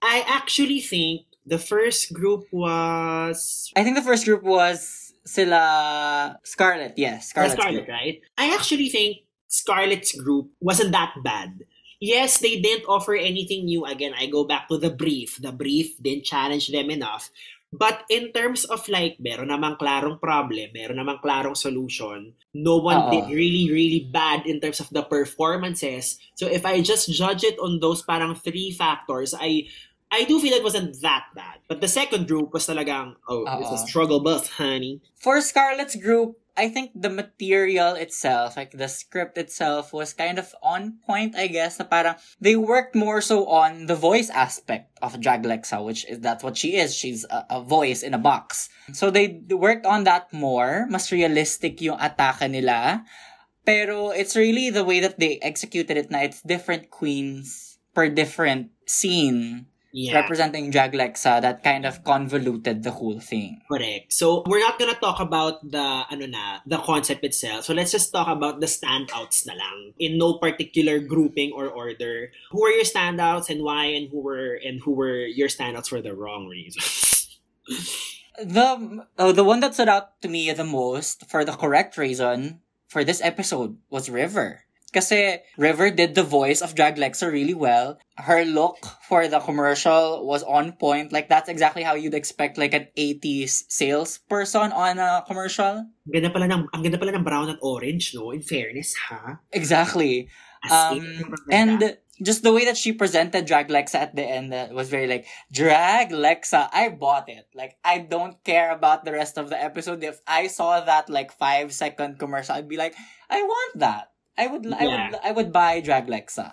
I actually think the first group was I think the first group was sila Scarlett. Yes, Scarlett, Scarlett, group. right? I actually think Scarlett's group wasn't that bad. Yes, they didn't offer anything new. Again, I go back to the brief. The brief didn't challenge them enough. But in terms of like, meron namang klarong problem, meron namang klarong solution, no one Oo. did really, really bad in terms of the performances. So if I just judge it on those parang three factors, I I do feel it wasn't that bad. But the second group was talagang, oh, it's a struggle bus, honey. For Scarlett's group, I think the material itself, like the script itself, was kind of on point, I guess. Na parang they worked more so on the voice aspect of Drag Lexa, which is that's what she is. She's a, a voice in a box. So they worked on that more. Mas realistic yung atake nila. Pero it's really the way that they executed it na it's different queens per different scene Yeah. representing Drag Lexa that kind of convoluted the whole thing. Correct. So we're not gonna talk about the ano na, the concept itself. So let's just talk about the standouts na lang in no particular grouping or order. Who were your standouts and why and who were and who were your standouts for the wrong reasons? The oh, the one that stood out to me the most for the correct reason for this episode was River. Kasi River did the voice of Drag Lexa really well. Her look for the commercial was on point. Like that's exactly how you'd expect like an 80s salesperson on a commercial. Ang ganda pala ng ang ganda pala ng brown at orange, no? In fairness, ha? Exactly. Um, and just the way that she presented Drag Lexa at the end uh, was very like, Drag Lexa, I bought it. Like, I don't care about the rest of the episode. If I saw that like five second commercial, I'd be like, I want that. I would, I would, I would buy Drag Lexa.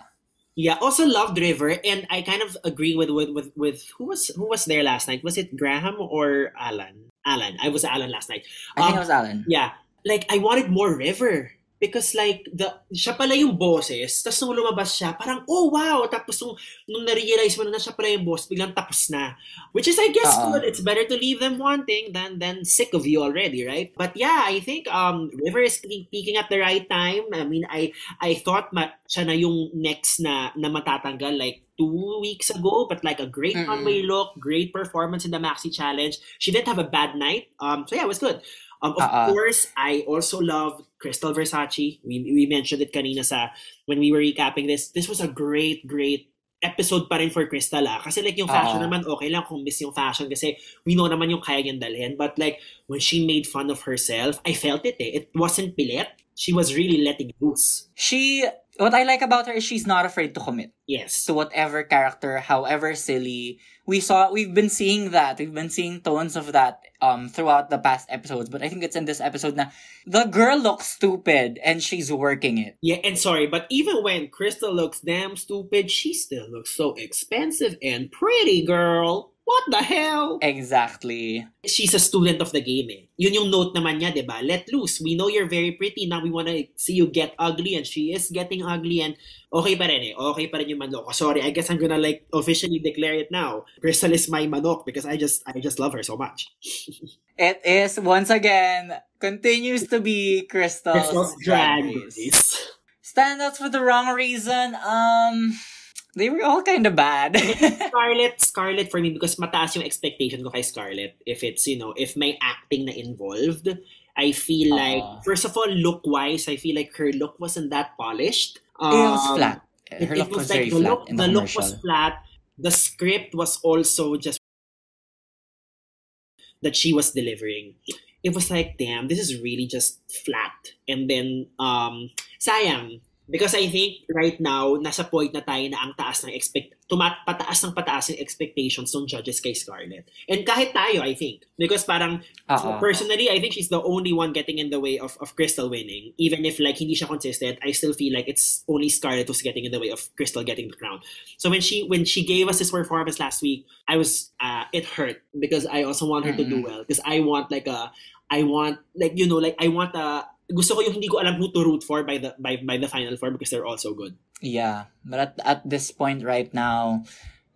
Yeah, also loved River, and I kind of agree with with with, with who was who was there last night. Was it Graham or Alan? Alan. I was Alan last night. I think Um, it was Alan. Yeah. Like, I wanted more River. Because like, the, siya pala yung boses, tapos nung lumabas siya, parang, oh wow! Tapos nung, nung na-realize mo na na siya pala yung boss, biglang tapos na. Which is, I guess, Oo. good. It's better to leave them wanting than than sick of you already, right? But yeah, I think um River is pe- peaking at the right time. I mean, I I thought ma- siya na yung next na, na matatanggal like two weeks ago, but like a great Mm-mm. runway look, great performance in the Maxi Challenge. She didn't have a bad night. Um, so yeah, it was good. Um, of Uh-uh. course, I also love Crystal Versace. We we mentioned it kanina sa when we were recapping this. This was a great, great episode pa rin for Crystal ah. Kasi like yung fashion Oo. naman, okay lang kung miss yung fashion kasi we know naman yung kaya niyang dalhin. But like, when she made fun of herself, I felt it eh. It wasn't pilit. She was really letting loose. She, what I like about her is she's not afraid to commit. Yes. to whatever character, however silly. We saw we've been seeing that. We've been seeing tones of that um throughout the past episodes, but I think it's in this episode now. the girl looks stupid and she's working it. Yeah, and sorry, but even when Krystal looks damn stupid, she still looks so expensive and pretty, girl. What the hell? Exactly. She's a student of the game eh. Yun yung note naman niya, di ba? Let loose. We know you're very pretty. Now we wanna see you get ugly and she is getting ugly and okay pa rin eh. Okay pa rin yung manok. Sorry, I guess I'm gonna like officially declare it now. Crystal is my manok because I just I just love her so much. It is once again continues to be Crystal's, Crystal's drag race. Standouts for the wrong reason. Um, they were all kind of bad. Scarlett, Scarlett for me because mataas yung expectation ko kay Scarlett. If it's, you know, if may acting na involved, I feel Oo. like, first of all, look-wise, I feel like her look wasn't that polished. it was Um, flat. Her it look was was like very the flat look, the look was flat. The script was also just that she was delivering. It was like, damn, this is really just flat. And then, um, sayang. Because I think right now, nasa point na tayo na ang taas ng expect, tumat, pataas ng pataas ng expectations ng judges kay Scarlett. And kahit tayo, I think. Because parang, Oo. personally, I think she's the only one getting in the way of, of Krystal winning. Even if like hindi siya consistent, I still feel like it's only Scarlett who's getting in the way of Krystal getting the crown. So when she when she gave us this performance last week, I was uh, it hurt because I also want her to do well because I want like a I want like you know like I want a gusto ko yung hindi ko alam who to root for by the by, by the final four because they're all so good. Yeah, but at, at this point right now,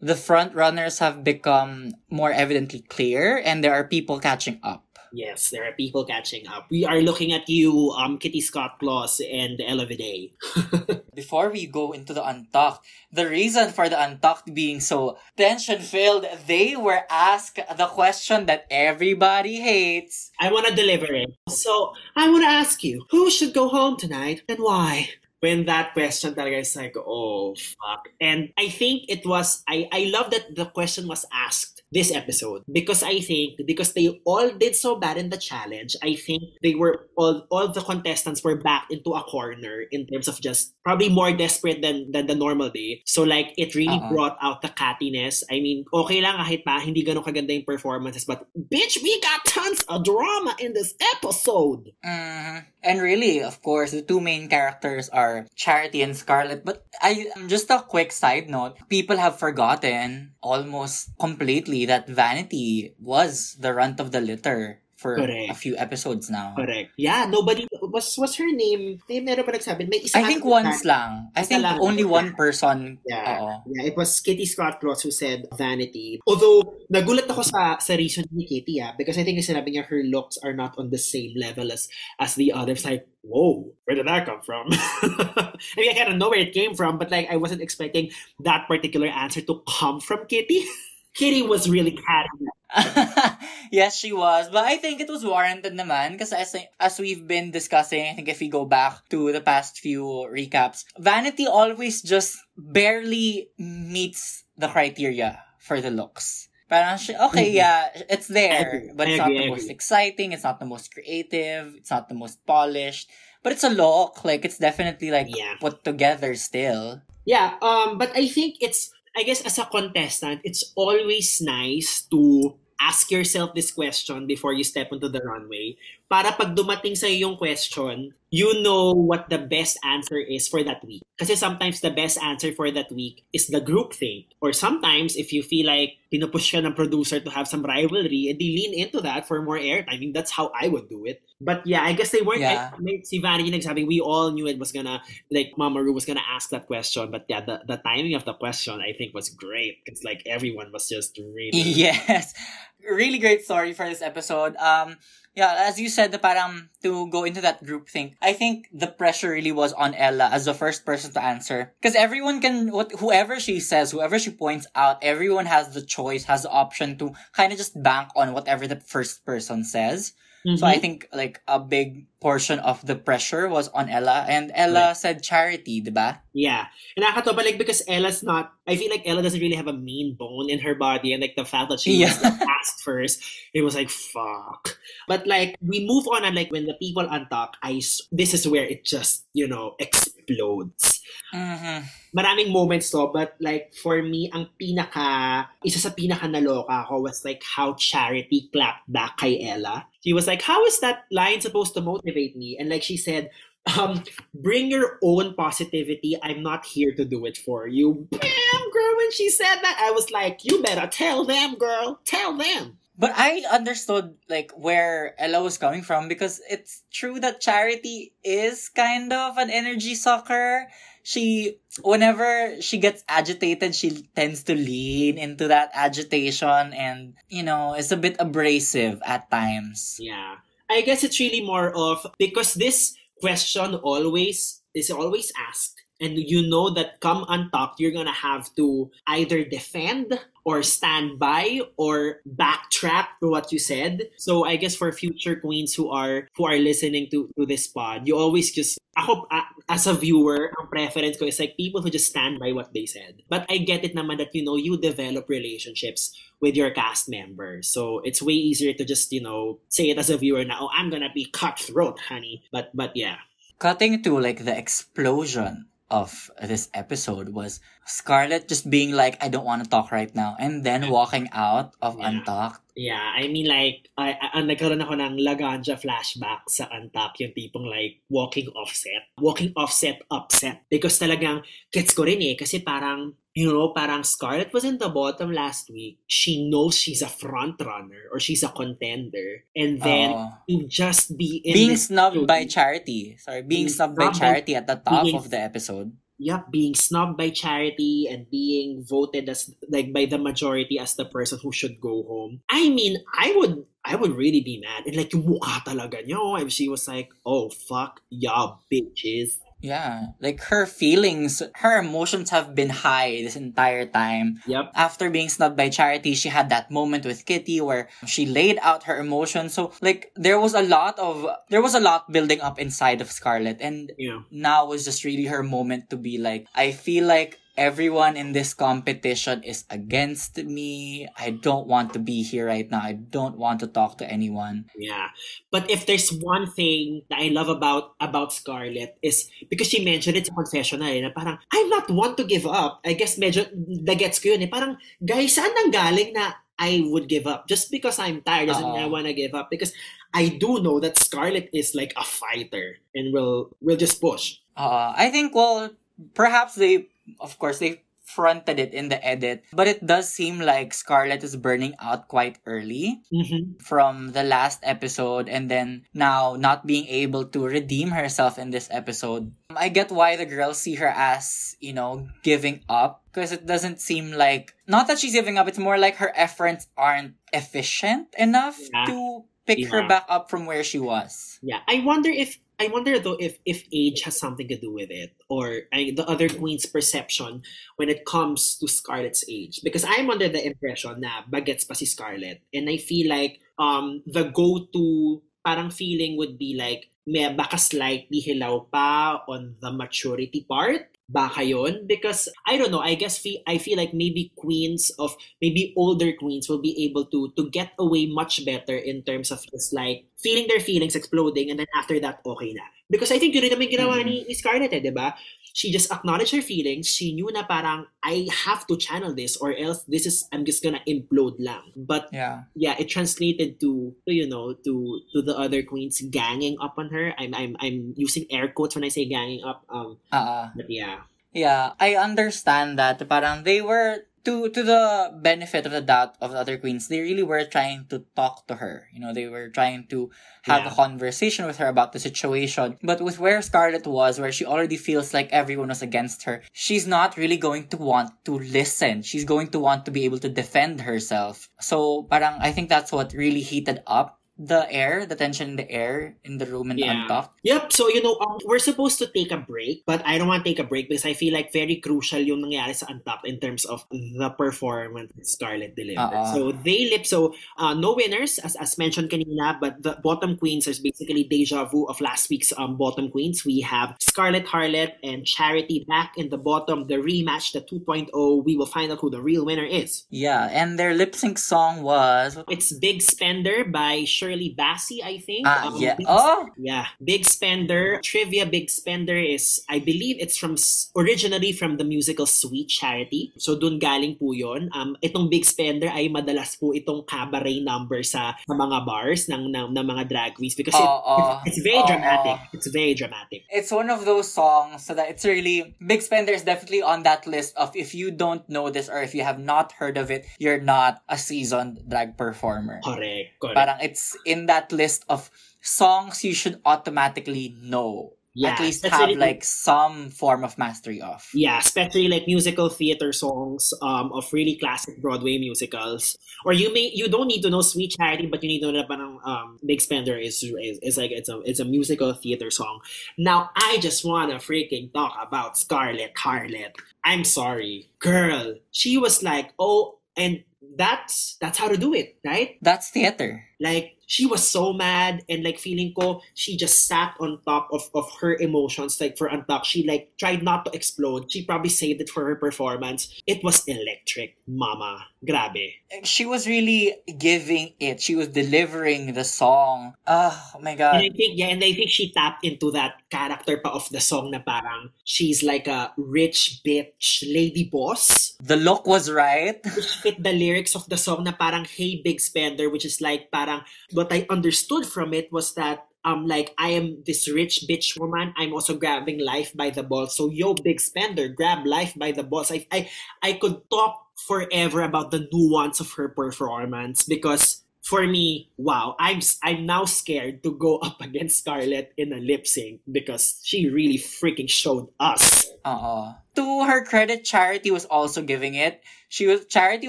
the front runners have become more evidently clear and there are people catching up. Yes, there are people catching up. We are looking at you, um, Kitty Scott Claus and Ella Vaday. Before we go into the Untucked, the reason for the Untucked being so tension filled, they were asked the question that everybody hates. I want to deliver it. So, I want to ask you, who should go home tonight and why? When that question talaga is like, oh, fuck. And I think it was, I, I love that the question was asked this episode because I think because they all did so bad in the challenge, I think they were all all the contestants were backed into a corner in terms of just probably more desperate than than the normal day. So like it really Uh-uh. brought out the cattiness. I mean, okay lang kahit pa hindi ganun kaganda yung performances, but bitch, we got tons of drama in this episode. Mhm. And really, of course, the two main characters are Charity and Scarlett. But I just a quick side note: people have forgotten almost completely that Vanity was the runt of the litter for Correct. a few episodes now. Correct. Yeah, nobody was was her name. May meron pa nagsabi. May isa I think once lang. I think lang. only one person. Yeah. Oo. Yeah, it was Kitty Scott Claus who said vanity. Although, nagulat ako sa sa reason ni Kitty, ah, because I think sinabi niya her looks are not on the same level as as the others. Like, whoa, where did that come from? I mean, I kind of know where it came from, but like, I wasn't expecting that particular answer to come from Kitty. Kitty was really carrying yes, she was. But I think it was warranted naman because as, as we've been discussing, I think if we go back to the past few recaps, Vanity always just barely meets the criteria for the looks. Parang she, okay, Mhm. yeah, it's there, but it's not the most exciting, it's not the most creative, it's not the most polished, but it's a look, like it's definitely like Yeah. put together still. Yeah, um, but I think it's, I guess as a contestant, it's always nice to ask yourself this question before you step onto the runway. Para pag dumating sa yung question, you know what the best answer is for that week. Kasi sometimes the best answer for that week is the group thing. Or sometimes, if you feel like pinupush ka ng producer to have some rivalry, edi lean into that for more airtime. I mean, that's how I would do it. But yeah, I guess they weren't, Yeah. I, may- si Vanity nagsabi, we all knew it was gonna like Mama Ru was gonna ask that question, but yeah, the, the timing of the question I think was great. It's like everyone was just really Yes. Really great story for this episode. Um yeah, as you said, the parang to go into that group thing, I think the pressure really was on Ella as the first person to answer. Because everyone can, what, whoever she says, whoever she points out, everyone has the choice, has the option to kind of just bank on whatever the first person says. So I Mhm. think like a big portion of the pressure was on Ella, and Ella said charity, diba? yeah. And nakakatawa like because Ella's not I feel like Ella doesn't really have a mean bone in her body and like the fact that she was Yeah. like, asked first, it was like fuck. But like we move on and like when the people Untucked, I this is where it just, you know, explodes. Mm-hmm. maraming moments to, but like for me, ang pinaka, isa sa pinaka naloka ko was like how Charity clapped back kay Ella. She was like, how is that line supposed to motivate me? And like she said, um, bring your own positivity. I'm not here to do it for you. Bam, girl, when she said that, I was like, you better tell them, girl. Tell them. But I understood like where Ella was coming from because it's true that Charity is kind of an energy sucker. She whenever she gets agitated, she tends to lean into that agitation and you know, is a bit abrasive at times. Yeah. I guess it's really more of because this question always is always asked and you know that come Untucked you're gonna have to either defend or stand by or backtrack to what you said so i guess for future queens who are who are listening to to this pod you always just ako a- as a viewer ang preference is like people who just stand by what they said but i get it naman that you know you develop relationships with your cast members. So it's way easier to just, you know, say it as a viewer now, oh, I'm gonna be cutthroat, honey. But but yeah. Cutting to like the explosion of this episode was Scarlett just being like, I don't want to talk right now, and then walking out of Yeah. Untalked. Yeah, I mean like, I, I, nagkaroon ako ng Laganja flashback sa Antap, yung tipong like, walking offset. Walking offset upset. Because talagang, gets ko rin eh, kasi parang, you know, parang Scarlett was in the bottom last week. She knows she's a front runner or she's a contender. And then, Oo. to just be in being snubbed by Charity. Sorry, being Being snubbed by Charity at the top being- of the episode. Yep, being snubbed by charity and being voted as like by the majority as the person who should go home. I mean, I would I would really be mad. And like yung mukha talaga niya, oh, and she was like, "Oh fuck, y'all bitches." Yeah, like her feelings, her emotions have been high this entire time. Yep. After being snubbed by Charity, she had that moment with Kitty where she laid out her emotions. So like there was a lot of there was a lot building up inside of Scarlett and Yeah. now was just really her moment to be like, I feel like everyone in this competition is against me. I don't want to be here right now. I don't want to talk to anyone. Yeah. But if there's one thing that I love about about Scarlett is because she mentioned it's confessional eh, na parang I'm not one to give up. I guess medyo nagets ko yun eh. Parang guys, saan nang galing na I would give up? Just because I'm tired doesn't mean I want to give up because I do know that Scarlett is like a fighter and will will just push. Uh, I think, well, perhaps they, of course, they fronted it in the edit, but it does seem like Scarlett is burning out quite early Mhm. from the last episode and then now not being able to redeem herself in this episode. I get why the girls see her as, you know, giving up because it doesn't seem like, not that she's giving up, it's more like her efforts aren't efficient enough Yeah. to pick her back up from where she was. Yeah, I wonder if I wonder though if if age has something to do with it, or I, the other queen's perception when it comes to Scarlett's age. Because I'm under the impression na bagets pa si Scarlett, and I feel like um the go-to parang feeling would be like may baka slightly hilaw pa on the maturity part. Baka yun? Because, I don't know, I guess fe- I feel like maybe queens of, maybe older queens will be able to to get away much better in terms of just like feeling their feelings exploding and then after that, okay na. Because I think yun rin naman ginawa ni, ni Scarlett eh, di ba? She just acknowledged her feelings. She knew na parang, I have to channel this or else this is, I'm just gonna implode lang. But Yeah. yeah, it translated to, to you know to to the other queens ganging up on her. I'm I'm I'm using air quotes when I say ganging up. Um, Uh-uh. but yeah, Yeah, I understand that. Parang they were to to the benefit of the doubt of the other queens. They really were trying to talk to her. You know, they were trying to have a conversation with her about the situation. But with where Scarlett was, where she already feels like everyone was against her, she's not really going to want to listen. She's going to want to be able to defend herself. So, parang I think that's what really heated up the air, the tension in the air in the room in Yeah. Untucked. Yep. So you know, um, we're supposed to take a break, but I don't want to take a break because I feel like very crucial yung nangyari sa Untucked in terms of the performance Scarlett delivered. Uh-uh. So they lip. So uh, no winners as as mentioned kanina, but the bottom queens is basically deja vu of last week's um bottom queens. We have Scarlett Harlett and Charity back in the bottom. The rematch, the 2.0. We will find out who the real winner is. Yeah, and their lip sync song was It's Big Spender by Shirley Bassey, I think. Ah, Um, yeah. Big Oh, Yeah, Big Spender. Trivia Big Spender is, I believe it's from, originally from the musical Sweet Charity. So dun galing po yun. Um, itong Big Spender ay madalas po itong cabaret number sa, sa mga bars ng, ng, ng mga drag queens because it, Oo. it's, it's very Oo. dramatic. It's very dramatic. it's one of those songs so that it's really Big Spender is definitely on that list of if you don't know this or if you have not heard of it, you're not a seasoned drag performer. Correct. Correct. Parang it's in that list of songs you should automatically know. Yeah, At least have like some form of mastery of. Yeah, especially like musical theater songs um, of really classic Broadway musicals. Or you may you don't need to know Sweet Charity, but you need to know that um, Big Spender is, is is like it's a it's a musical theater song. Now I just wanna freaking talk about Scarlett Harlett. I'm sorry, girl. She was like, oh, and that's that's how to do it, right? That's theater. Like she was so mad and like feeling ko she just sat on top of of her emotions like for Untucked she like tried not to explode she probably saved it for her performance it was electric mama grabe She was really giving it. She was delivering the song. Ah, oh my god. and. I think yeah and I think she tapped into that character pa of the song na parang she's like a rich bitch lady boss The look was right. which fit the lyrics of the song na parang Hey Big Spender which is like parang what I understood from it was that um like I am this rich bitch woman I'm also grabbing life by the balls so yo big spender grab life by the balls I I, I could talk forever about the nuance of her performance because for me wow I'm I'm now scared to go up against Scarlett in a lip sync because she really freaking showed us Uh-uh. To her credit, Charity was also giving it. She was Charity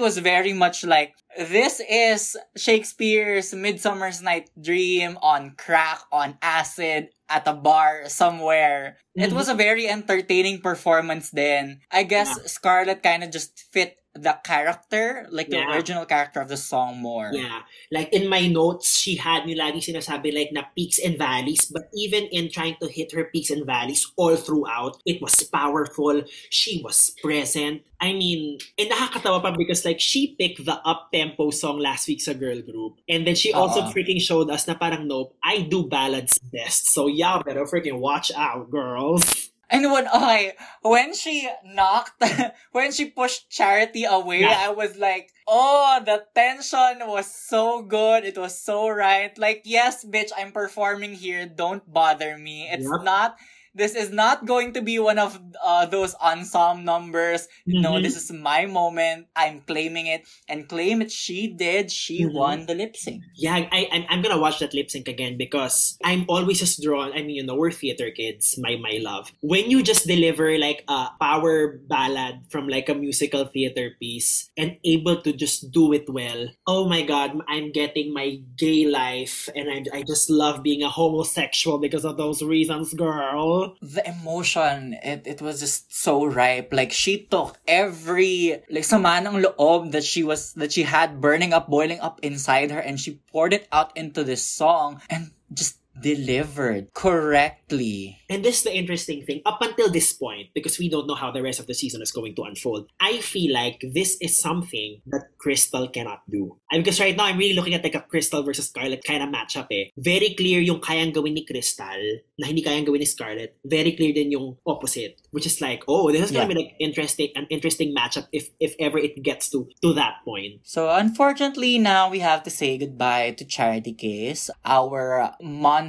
was very much like this is Shakespeare's Midsummer's Night Dream on crack, on acid, at a bar somewhere. It Mhm. was a very entertaining performance then. I guess Yeah. Scarlett kind of just fit the character, like the Yeah. original character of the song more. Yeah. Like in my notes, she had yung lagi sinasabi like na peaks and valleys. But even in trying to hit her peaks and valleys all throughout, it was powerful. She was present. I mean, and nakakatawa pa because like she picked the up-tempo song last week sa girl group. And then she also Uh-uh. freaking showed us na parang nope, I do ballads best. So y'all better freaking watch out, girls. And when okay, when she knocked, when she pushed Charity away, Yeah. I was like, oh, the tension was so good. It was so right. Like, yes, bitch, I'm performing here. Don't bother me. It's Yep. not. This is not going to be one of uh, those ensemble numbers. No, Mhm. this is my moment. I'm claiming it and claim it. She did. She Mhm. won the lip sync. Yeah, I, I'm, I'm gonna watch that lip sync again because I'm always just drawn. I mean, you know, we're theater kids, my my love. When you just deliver like a power ballad from like a musical theater piece and able to just do it well, oh my god, I'm getting my gay life, and I I just love being a homosexual because of those reasons, girl. The emotion, it, it was just so ripe. Like she took every like sama ng loob that she was that she had burning up, boiling up inside her, and she poured it out into this song and just delivered correctly. And this is the interesting thing. Up until this point, because we don't know how the rest of the season is going to unfold, I feel like this is something that Krystal cannot do. And because right now, I'm really looking at like a Krystal versus Scarlett kind of matchup eh. Very clear yung kayang gawin ni Krystal na hindi kayang gawin ni Scarlett. Very clear din yung opposite. Which is like, oh, this is gonna Yeah. be like interesting, an interesting matchup if if ever it gets to to that point. So unfortunately now we have to say goodbye to Charity Case, our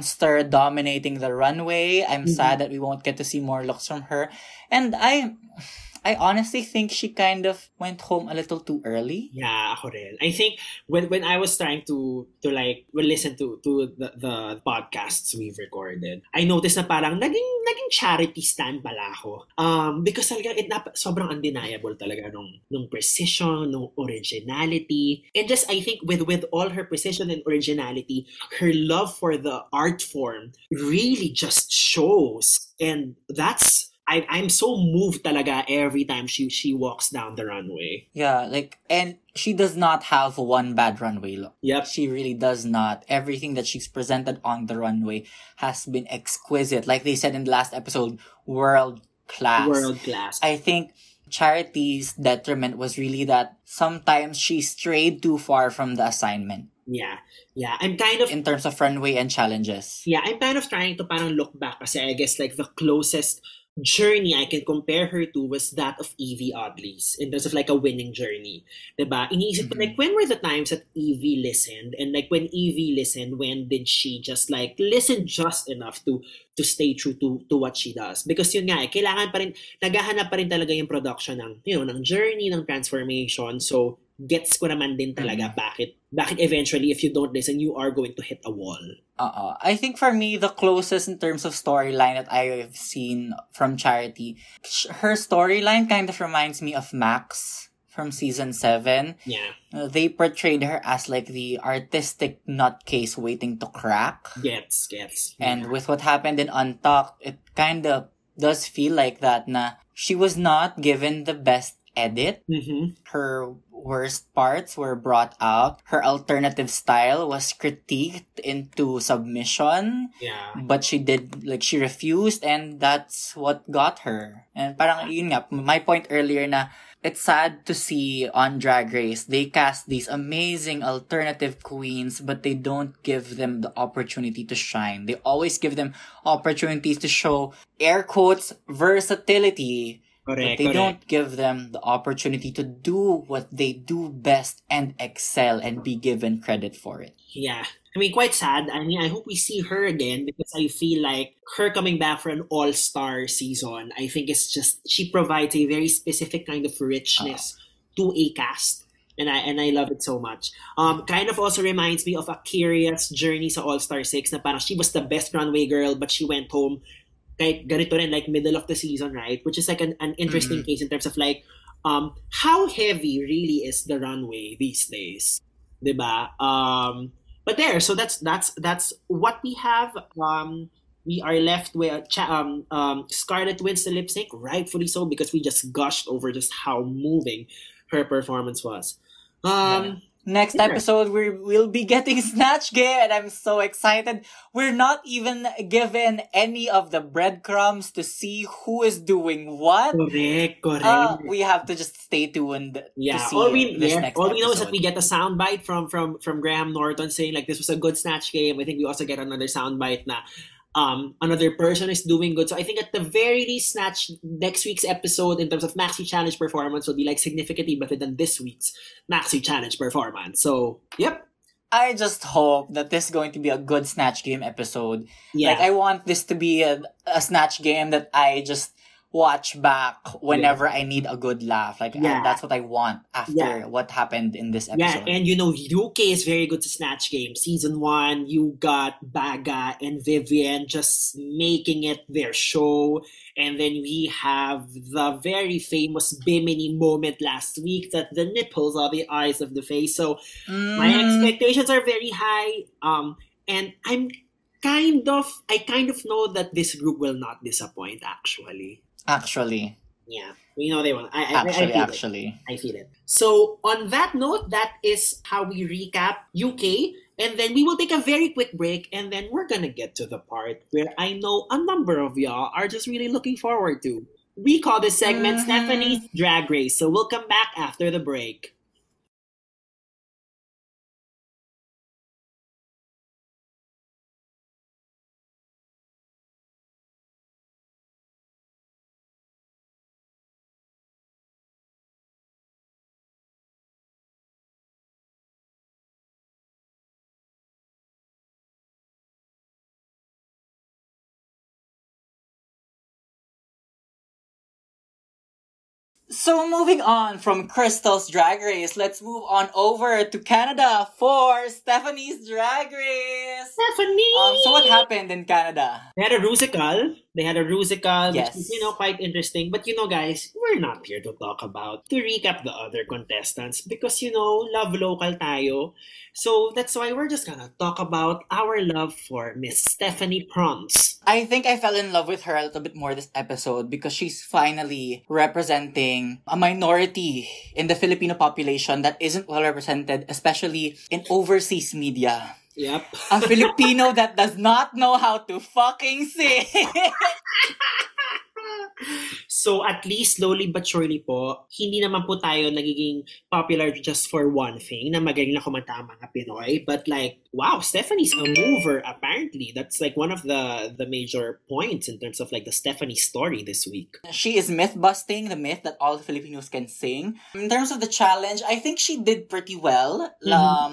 monster dominating the runway. I'm Mhm. sad that we won't get to see more looks from her. And I I honestly think she kind of went home a little too early. Yeah, ako rin. I think when when I was trying to to like well, listen to to the, the podcasts we've recorded, I noticed na parang naging naging charity stand pala ako. Um because talaga it nap- sobrang undeniable talaga nung nung precision, nung originality. And just I think with with all her precision and originality, her love for the art form really just shows. And that's I, I'm so moved talaga every time she she walks down the runway. Yeah, like, and she does not have one bad runway look. Yep. She really does not. Everything that she's presented on the runway has been exquisite. Like they said in the last episode, world class. World class. I think Charity's detriment was really that sometimes she strayed too far from the assignment Yeah. Yeah. I'm kind of in terms of runway and challenges. yeah, I'm kind of trying to parang look back kasi I guess like the closest journey I can compare her to was that of Evie Oddly's in terms of like a winning journey. Diba? Iniisip ko Mhm. like when were the times that Evie listened and like when Evie listened, when did she just like listen just enough to to stay true to to what she does? Because yun nga eh, kailangan pa rin, naghahanap pa rin talaga yung production ng, you know, ng journey, ng transformation. So, gets ko naman din talaga bakit bakit eventually if you don't listen you are going to hit a wall. Uh-uh. I think for me, the closest in terms of storyline that I've seen from Charity, her storyline kind of reminds me of Max from season 7. Yeah. Uh, they portrayed her as like the artistic nutcase waiting to crack. Gets, gets. And with what happened in Untucked, it kind of does feel like that na she was not given the best edit. hmm Her worst parts were brought out. Her alternative style was critiqued into submission. Yeah. But she did, like, she refused and that's what got her. And parang, yun nga, my point earlier na it's sad to see on Drag Race, they cast these amazing alternative queens, but they don't give them the opportunity to shine. They always give them opportunities to show, air quotes, versatility, but they correct. don't give them the opportunity to do what they do best and excel and be given credit for it. Yeah. I mean, quite sad. I mean, I hope we see her again because I feel like her coming back for an all-star season, I think it's just, she provides a very specific kind of richness to a cast. And I and I love it so much. Um, kind of also reminds me of A'keria's journey sa All Star 6 na parang she was the best runway girl but she went home kahit ganito rin, like middle of the season, right? Which is like an, an interesting case in terms of like um, how heavy really is the runway these days? ba? Um, but there, so that's that's that's what we have. Um, we are left with um, um, Scarlett wins the lip sync, rightfully so, because we just gushed over just how moving her performance was. Um, Next episode, we will be getting Snatch Game, and I'm so excited. We're not even given any of the breadcrumbs to see who is doing what. correct, correct. Uh, we have to just stay tuned yeah, to see all we this yeah, next all we know is that we get a soundbite from from from Graham Norton saying like this was a good snatch game. I think we also get another soundbite na um another person is doing good. So I think at the very least, snatch next week's episode in terms of Maxi Challenge performance will be like significantly better than this week's Maxi Challenge performance. So yep, I just hope that this is going to be a good Snatch Game episode. yeah, Like, I want this to be a, a Snatch Game that I just watch back whenever I need a good laugh. Like, Yeah. and that's what I want after Yeah. what happened in this episode. Yeah, and you know, UK is very good to Snatch Game. Season one, you got Baga and Vivienne just making it their show. And then we have the very famous Bimini moment last week that the nipples are the eyes of the face. So my Mm, expectations are very high. Um, and I'm kind of, I kind of know that this group will not disappoint, actually. Actually, Yeah, we know they won't. I, I, I actually, feel it. I feel it. So, on that note, that is how we recap UK. And then we will take a very quick break. And then we're to get to the part where I know a number of y'all are just really looking forward to. We call this segment Mhm. Stephanie's Drag Race. So, we'll come back after the break. So moving on from Krystal's Drag Race, let's move on over to Canada for Stephanie's Drag Race. Stephanie! Um, so what happened in Canada? They had a rusical. They had a rusical, Yes. which is, you know, quite interesting. But, you know, guys, we're not here to talk about, to recap the other contestants because, you know, love local tayo. So that's why we're just gonna talk about our love for Miss Stephanie Prince. I think I fell in love with her a little bit more this episode because she's finally representing a minority in the Filipino population that isn't well represented, especially in overseas media. Yep. A Filipino that does not know how to fucking sing. So at least slowly but surely po, hindi naman po tayo nagiging popular just for one thing na magaling na kumanta ang mga Pinoy. But like, wow, Stephanie's a mover apparently. That's like one of the the major points in terms of like the Stephanie story this week. she is myth busting the myth that all Filipinos can sing. In terms of the challenge, I think she did pretty well. Mhm. Um,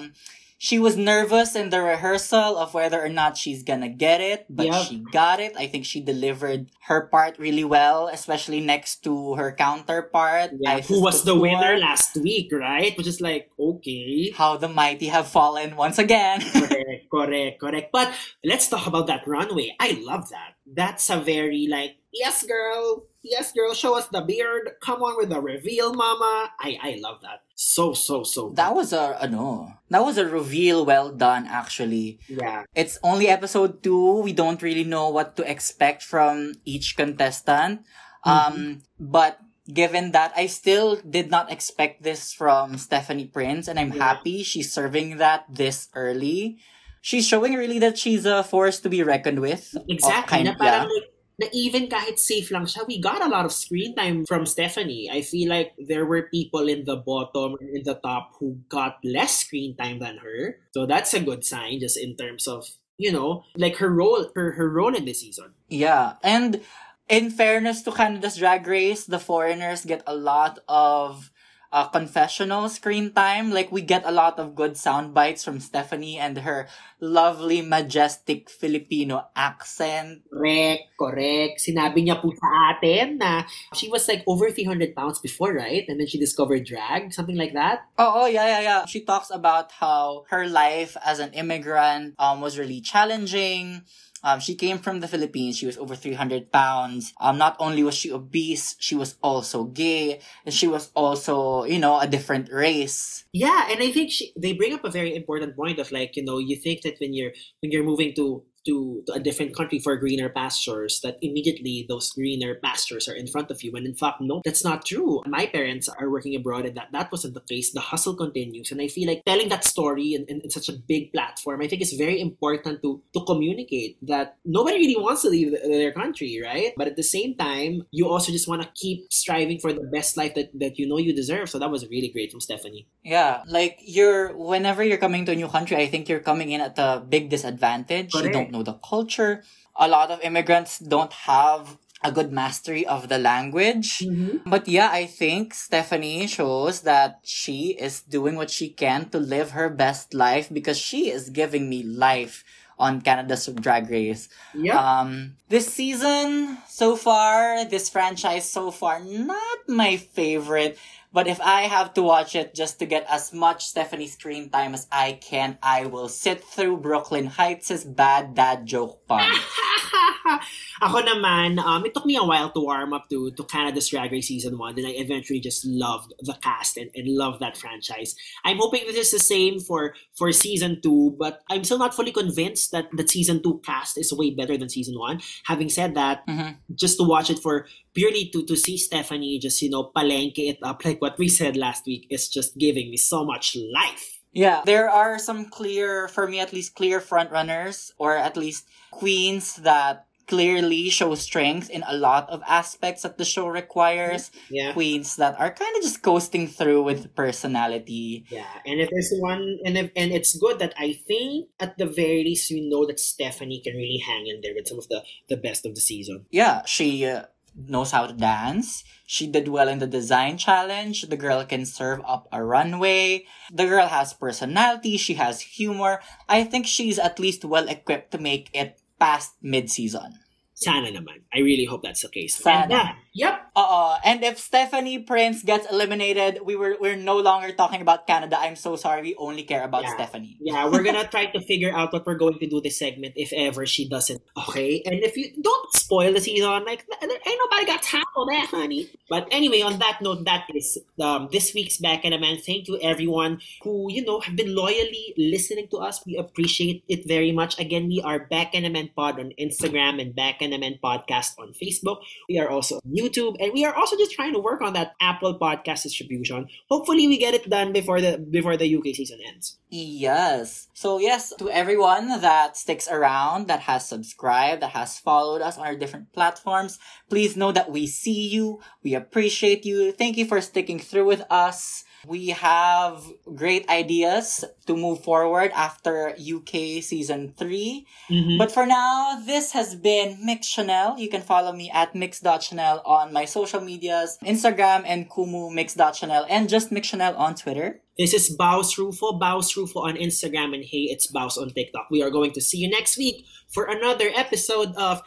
she was nervous in the rehearsal of whether or not she's gonna get it, but Yep. she got it. I think she delivered her part really well, especially next to her counterpart. Yeah, who was the winner last week, right? Which is like, okay. How the mighty have fallen once again. correct, correct, correct. But let's talk about that runway. I love that. That's a very like, yes, girl, yes, girl, show us the beard. Come on with the reveal, mama. I I love that. So so so. that was a ano, that was a reveal well done actually. yeah. It's only episode two. We don't really know what to expect from each contestant. Um, but given that, I still did not expect this from Stephanie Prince, and I'm Yeah. happy she's serving that this early. She's showing really that she's a force to be reckoned with. Exactly. kind- parang like, na even kahit safe lang siya, we got a lot of screen time from Stephanie. I feel like there were people in the bottom and in the top who got less screen time than her. So that's a good sign just in terms of, you know, like her role her, her role in the season. Yeah. And in fairness to Canada's Drag Race, the foreigners get a lot of uh, confessional screen time. Like, we get a lot of good sound bites from Stephanie and her lovely, majestic Filipino accent. Correct, correct. Sinabi niya po sa atin na she was like over 300 pounds before, right? And then she discovered drag, something like that. Oh, oh, yeah, yeah, yeah. She talks about how her life as an immigrant um, was really challenging. Um, she came from the Philippines. She was over 300 pounds. Um, not only was she obese, she was also gay. And she was also, you know, a different race. Yeah, and I think she, they bring up a very important point of like, you know, you think that when you're when you're moving to to, to a different country for greener pastures, that immediately those greener pastures are in front of you. When in fact, no, that's not true. My parents are working abroad and that, that wasn't the case. The hustle continues. And I feel like telling that story in, in, in such a big platform, I think it's very important to, to communicate that nobody really wants to leave the- their country, right? But at the same time, you also just want to keep striving for the best life that, that you know you deserve. So that was really great from Stephanie. Yeah, like you're whenever you're coming to a new country, I think you're coming in at a big disadvantage. You. Know the culture. A lot of immigrants don't have a good mastery of the language. But yeah, I think Stephanie shows that she is doing what she can to live her best life because she is giving me life on Canada's Drag Race. Yeah. Um, this season so far, this franchise so far, not my favorite. But if I have to watch it just to get as much Stephanie screen time as I can, I will sit through Brooklyn Hytes' bad dad joke pun. Ako naman, um, it took me a while to warm up to, to Canada's Drag Race Season 1 and I eventually just loved the cast and, and loved that franchise. I'm hoping this is the same for, for Season 2, but I'm still not fully convinced that the Season 2 cast is way better than Season 1. Having said that, Mhm. just to watch it for purely to, to see Stephanie just, you know, palenque it up like what we said last week is just giving me so much life. Yeah, there are some clear, for me at least, clear frontrunners or at least queens that clearly show strength in a lot of aspects that the show requires. Yeah. Queens that are kind of just coasting through with personality. Yeah, and if there's one, and if, and it's good that I think at the very least we know that Stephanie can really hang in there with some of the the best of the season. Yeah, she uh, knows how to dance. She did well in the design challenge. The girl can serve up a runway. The girl has personality. She has humor. I think she's at least well equipped to make it past mid-season. Sana naman. I really hope that's the case. Sana. And yeah, yep. Uh, and if Stephanie Prince gets eliminated, we were we're no longer talking about Canada. I'm so sorry. We only care about Yeah. Stephanie. Yeah, we're gonna try to figure out what we're going to do this segment if ever she doesn't. Okay, and if you don't spoil the season, like ain't nobody got time for that, honey. But anyway, on that note, that is um, this week's Bekenemen. Thank you everyone who you know have been loyally listening to us. We appreciate it very much. Again, we are Bekenemen Pod on Instagram and Bekenemen Podcast on Facebook. We are also on YouTube, and we are also just trying to work on that Apple Podcast distribution. Hopefully, we get it done before the before the UK season ends. Yes. So yes, to everyone that sticks around, that has subscribed, that has followed us on our different platforms, please know that we see you, we appreciate you. Thank you for sticking through with us. We have great ideas to move forward after UK season 3. Mhm. But for now, this has been Mix Chanel. You can follow me at mix.chanel on my social medias, Instagram and Kumu mix.chanel and just Mix Chanel on Twitter. This is Baus Rufo, Baus Rufo on Instagram, and hey, it's Baus on TikTok. We are going to see you next week for another episode of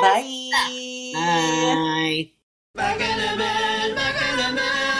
Bye! Bye. Back in a minute, back in a minute.